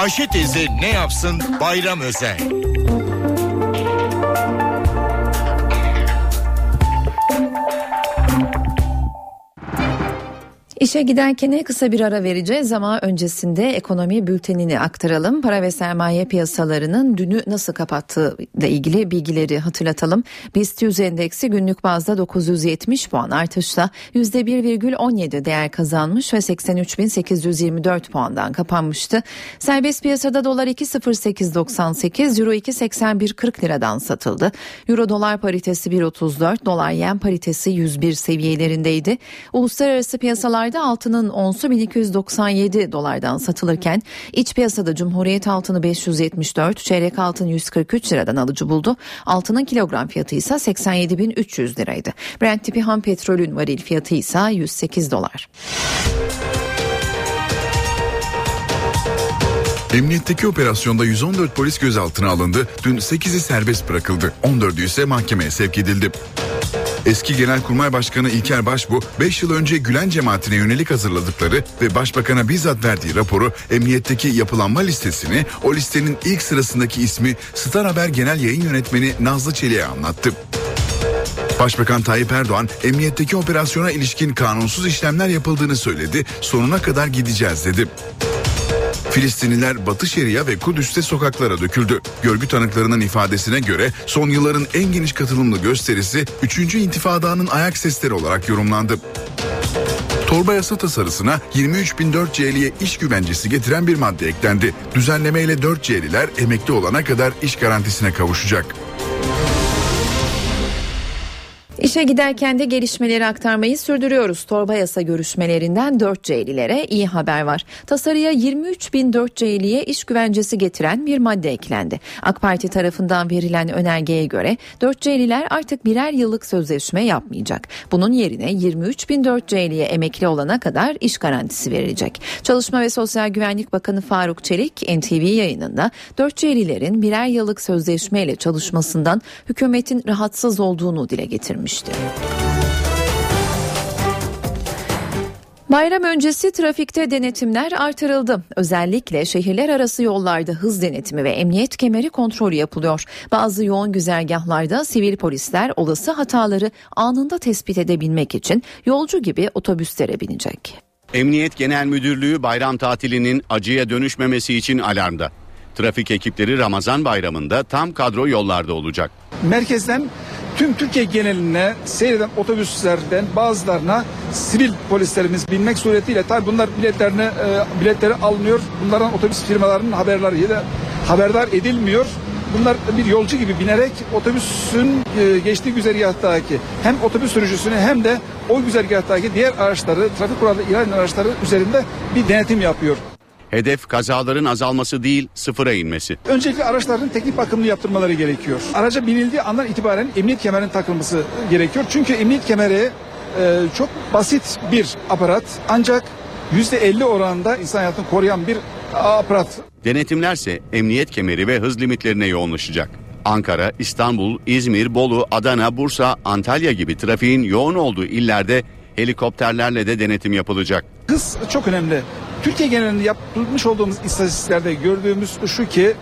Ayşe teyze ne yapsın bayram özel. İşe giderken kısa bir ara vereceğiz ama öncesinde ekonomi bültenini aktaralım. Para ve sermaye piyasalarının dünü nasıl kapattığı ile ilgili bilgileri hatırlatalım. BIST 100 endeksi günlük bazda 970 puan artışla %1,17 değer kazanmış ve 83.824 puandan kapanmıştı. Serbest piyasada dolar 2.0898, euro 2.8140 liradan satıldı. Euro dolar paritesi 1.34, dolar yen paritesi 101 seviyelerindeydi. Uluslararası piyasalarda altının onsu 1297 dolardan satılırken iç piyasada Cumhuriyet altını 574, çeyrek altın 143 liradan alıcı buldu. Altının kilogram fiyatı ise 87.300 liraydı. Brent tipi ham petrolün varil fiyatı ise 108 dolar. Emniyetteki operasyonda 114 polis gözaltına alındı. Dün 8'i serbest bırakıldı. 14'ü ise mahkemeye sevk edildi. Eski Genelkurmay Başkanı İlker Başbu 5 yıl önce Gülen cemaatine yönelik hazırladıkları ve Başbakan'a bizzat verdiği raporu emniyetteki yapılanma listesini o listenin ilk sırasındaki ismi Star Haber Genel Yayın Yönetmeni Nazlı Çelik'e anlattı. Başbakan Tayyip Erdoğan emniyetteki operasyona ilişkin kanunsuz işlemler yapıldığını söyledi. Sonuna kadar gideceğiz dedi. Filistinliler Batı Şeria ve Kudüs'te sokaklara döküldü. Görgü tanıklarının ifadesine göre son yılların en geniş katılımlı gösterisi 3. intifadanın ayak sesleri olarak yorumlandı. Torba yasa tasarısına 23.004C'liye iş güvencesi getiren bir madde eklendi. Düzenlemeyle 4C'liler emekli olana kadar iş garantisine kavuşacak. İşe giderken de gelişmeleri aktarmayı sürdürüyoruz. Torba yasa görüşmelerinden 4C'lilere iyi haber var. Tasarıya 23 bin 4C'liye iş güvencesi getiren bir madde eklendi. AK Parti tarafından verilen önergeye göre 4C'liler artık birer yıllık sözleşme yapmayacak. Bunun yerine 23 bin 4C'liye emekli olana kadar iş garantisi verilecek. Çalışma ve Sosyal Güvenlik Bakanı Faruk Çelik NTV yayınında 4C'lilerin birer yıllık sözleşmeyle çalışmasından hükümetin rahatsız olduğunu dile getirmiş etmişti. Bayram öncesi trafikte denetimler artırıldı. Özellikle şehirler arası yollarda hız denetimi ve emniyet kemeri kontrolü yapılıyor. Bazı yoğun güzergahlarda sivil polisler olası hataları anında tespit edebilmek için yolcu gibi otobüslere binecek. Emniyet Genel Müdürlüğü bayram tatilinin acıya dönüşmemesi için alarmda. Trafik ekipleri Ramazan bayramında tam kadro yollarda olacak. Merkezden tüm Türkiye geneline seyreden otobüslerden bazılarına sivil polislerimiz binmek suretiyle tabi bunlar biletlerini e, biletleri alınıyor. Bunlardan otobüs firmalarının haberleri de haberdar edilmiyor. Bunlar bir yolcu gibi binerek otobüsün e, geçtiği güzergahtaki hem otobüs sürücüsünü hem de o güzergahtaki diğer araçları, trafik kuralları ihlal araçları üzerinde bir denetim yapıyor. Hedef kazaların azalması değil sıfıra inmesi. Öncelikle araçların teknik bakımını yaptırmaları gerekiyor. Araca binildiği andan itibaren emniyet kemerinin takılması gerekiyor. Çünkü emniyet kemeri e, çok basit bir aparat ancak %50 oranında insan hayatını koruyan bir aparat. Denetimlerse emniyet kemeri ve hız limitlerine yoğunlaşacak. Ankara, İstanbul, İzmir, Bolu, Adana, Bursa, Antalya gibi trafiğin yoğun olduğu illerde helikopterlerle de denetim yapılacak. Hız çok önemli. Türkiye genelinde yapılmış olduğumuz istatistiklerde gördüğümüz şu ki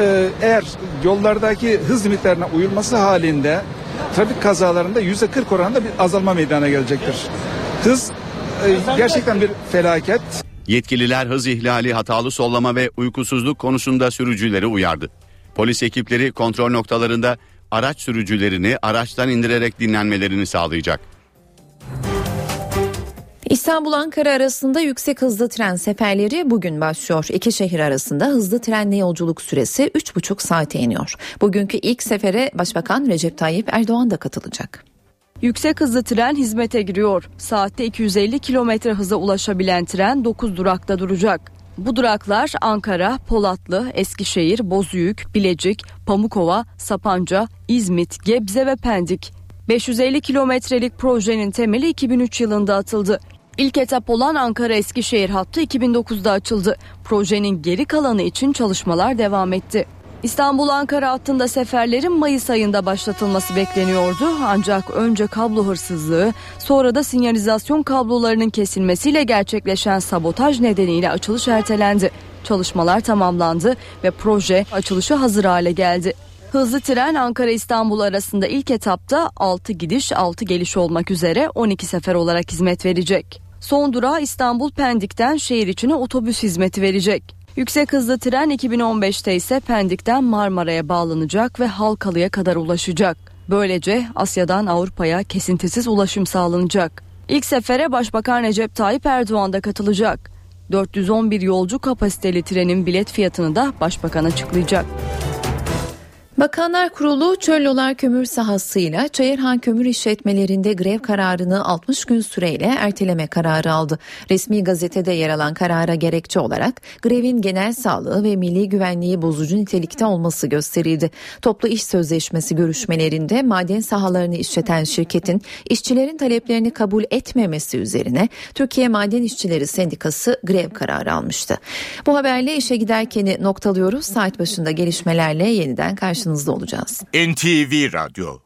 e, eğer yollardaki hız limitlerine uyulması halinde trafik kazalarında yüzde 40 oranında bir azalma meydana gelecektir. Hız e, gerçekten bir felaket. Yetkililer hız ihlali, hatalı sollama ve uykusuzluk konusunda sürücüleri uyardı. Polis ekipleri kontrol noktalarında araç sürücülerini araçtan indirerek dinlenmelerini sağlayacak. İstanbul-Ankara arasında yüksek hızlı tren seferleri bugün başlıyor. İki şehir arasında hızlı trenle yolculuk süresi 3,5 saate iniyor. Bugünkü ilk sefere Başbakan Recep Tayyip Erdoğan da katılacak. Yüksek hızlı tren hizmete giriyor. Saatte 250 kilometre hıza ulaşabilen tren 9 durakta duracak. Bu duraklar Ankara, Polatlı, Eskişehir, Bozüyük, Bilecik, Pamukova, Sapanca, İzmit, Gebze ve Pendik. 550 kilometrelik projenin temeli 2003 yılında atıldı. İlk etap olan Ankara-Eskişehir hattı 2009'da açıldı. Projenin geri kalanı için çalışmalar devam etti. İstanbul-Ankara hattında seferlerin Mayıs ayında başlatılması bekleniyordu. Ancak önce kablo hırsızlığı, sonra da sinyalizasyon kablolarının kesilmesiyle gerçekleşen sabotaj nedeniyle açılış ertelendi. Çalışmalar tamamlandı ve proje açılışı hazır hale geldi. Hızlı tren Ankara-İstanbul arasında ilk etapta 6 gidiş 6 geliş olmak üzere 12 sefer olarak hizmet verecek. Son durağı İstanbul Pendik'ten şehir içine otobüs hizmeti verecek. Yüksek hızlı tren 2015'te ise Pendik'ten Marmara'ya bağlanacak ve Halkalı'ya kadar ulaşacak. Böylece Asya'dan Avrupa'ya kesintisiz ulaşım sağlanacak. İlk sefere Başbakan Recep Tayyip Erdoğan da katılacak. 411 yolcu kapasiteli trenin bilet fiyatını da Başbakan açıklayacak. Bakanlar Kurulu Çöllolar kömür sahasıyla Çayırhan kömür işletmelerinde grev kararını 60 gün süreyle erteleme kararı aldı. Resmi gazetede yer alan karara gerekçe olarak grevin genel sağlığı ve milli güvenliği bozucu nitelikte olması gösterildi. Toplu iş sözleşmesi görüşmelerinde maden sahalarını işleten şirketin işçilerin taleplerini kabul etmemesi üzerine Türkiye Maden İşçileri Sendikası grev kararı almıştı. Bu haberle işe giderkeni noktalıyoruz. Saat başında gelişmelerle yeniden karşınızda olacağız. NTV Radyo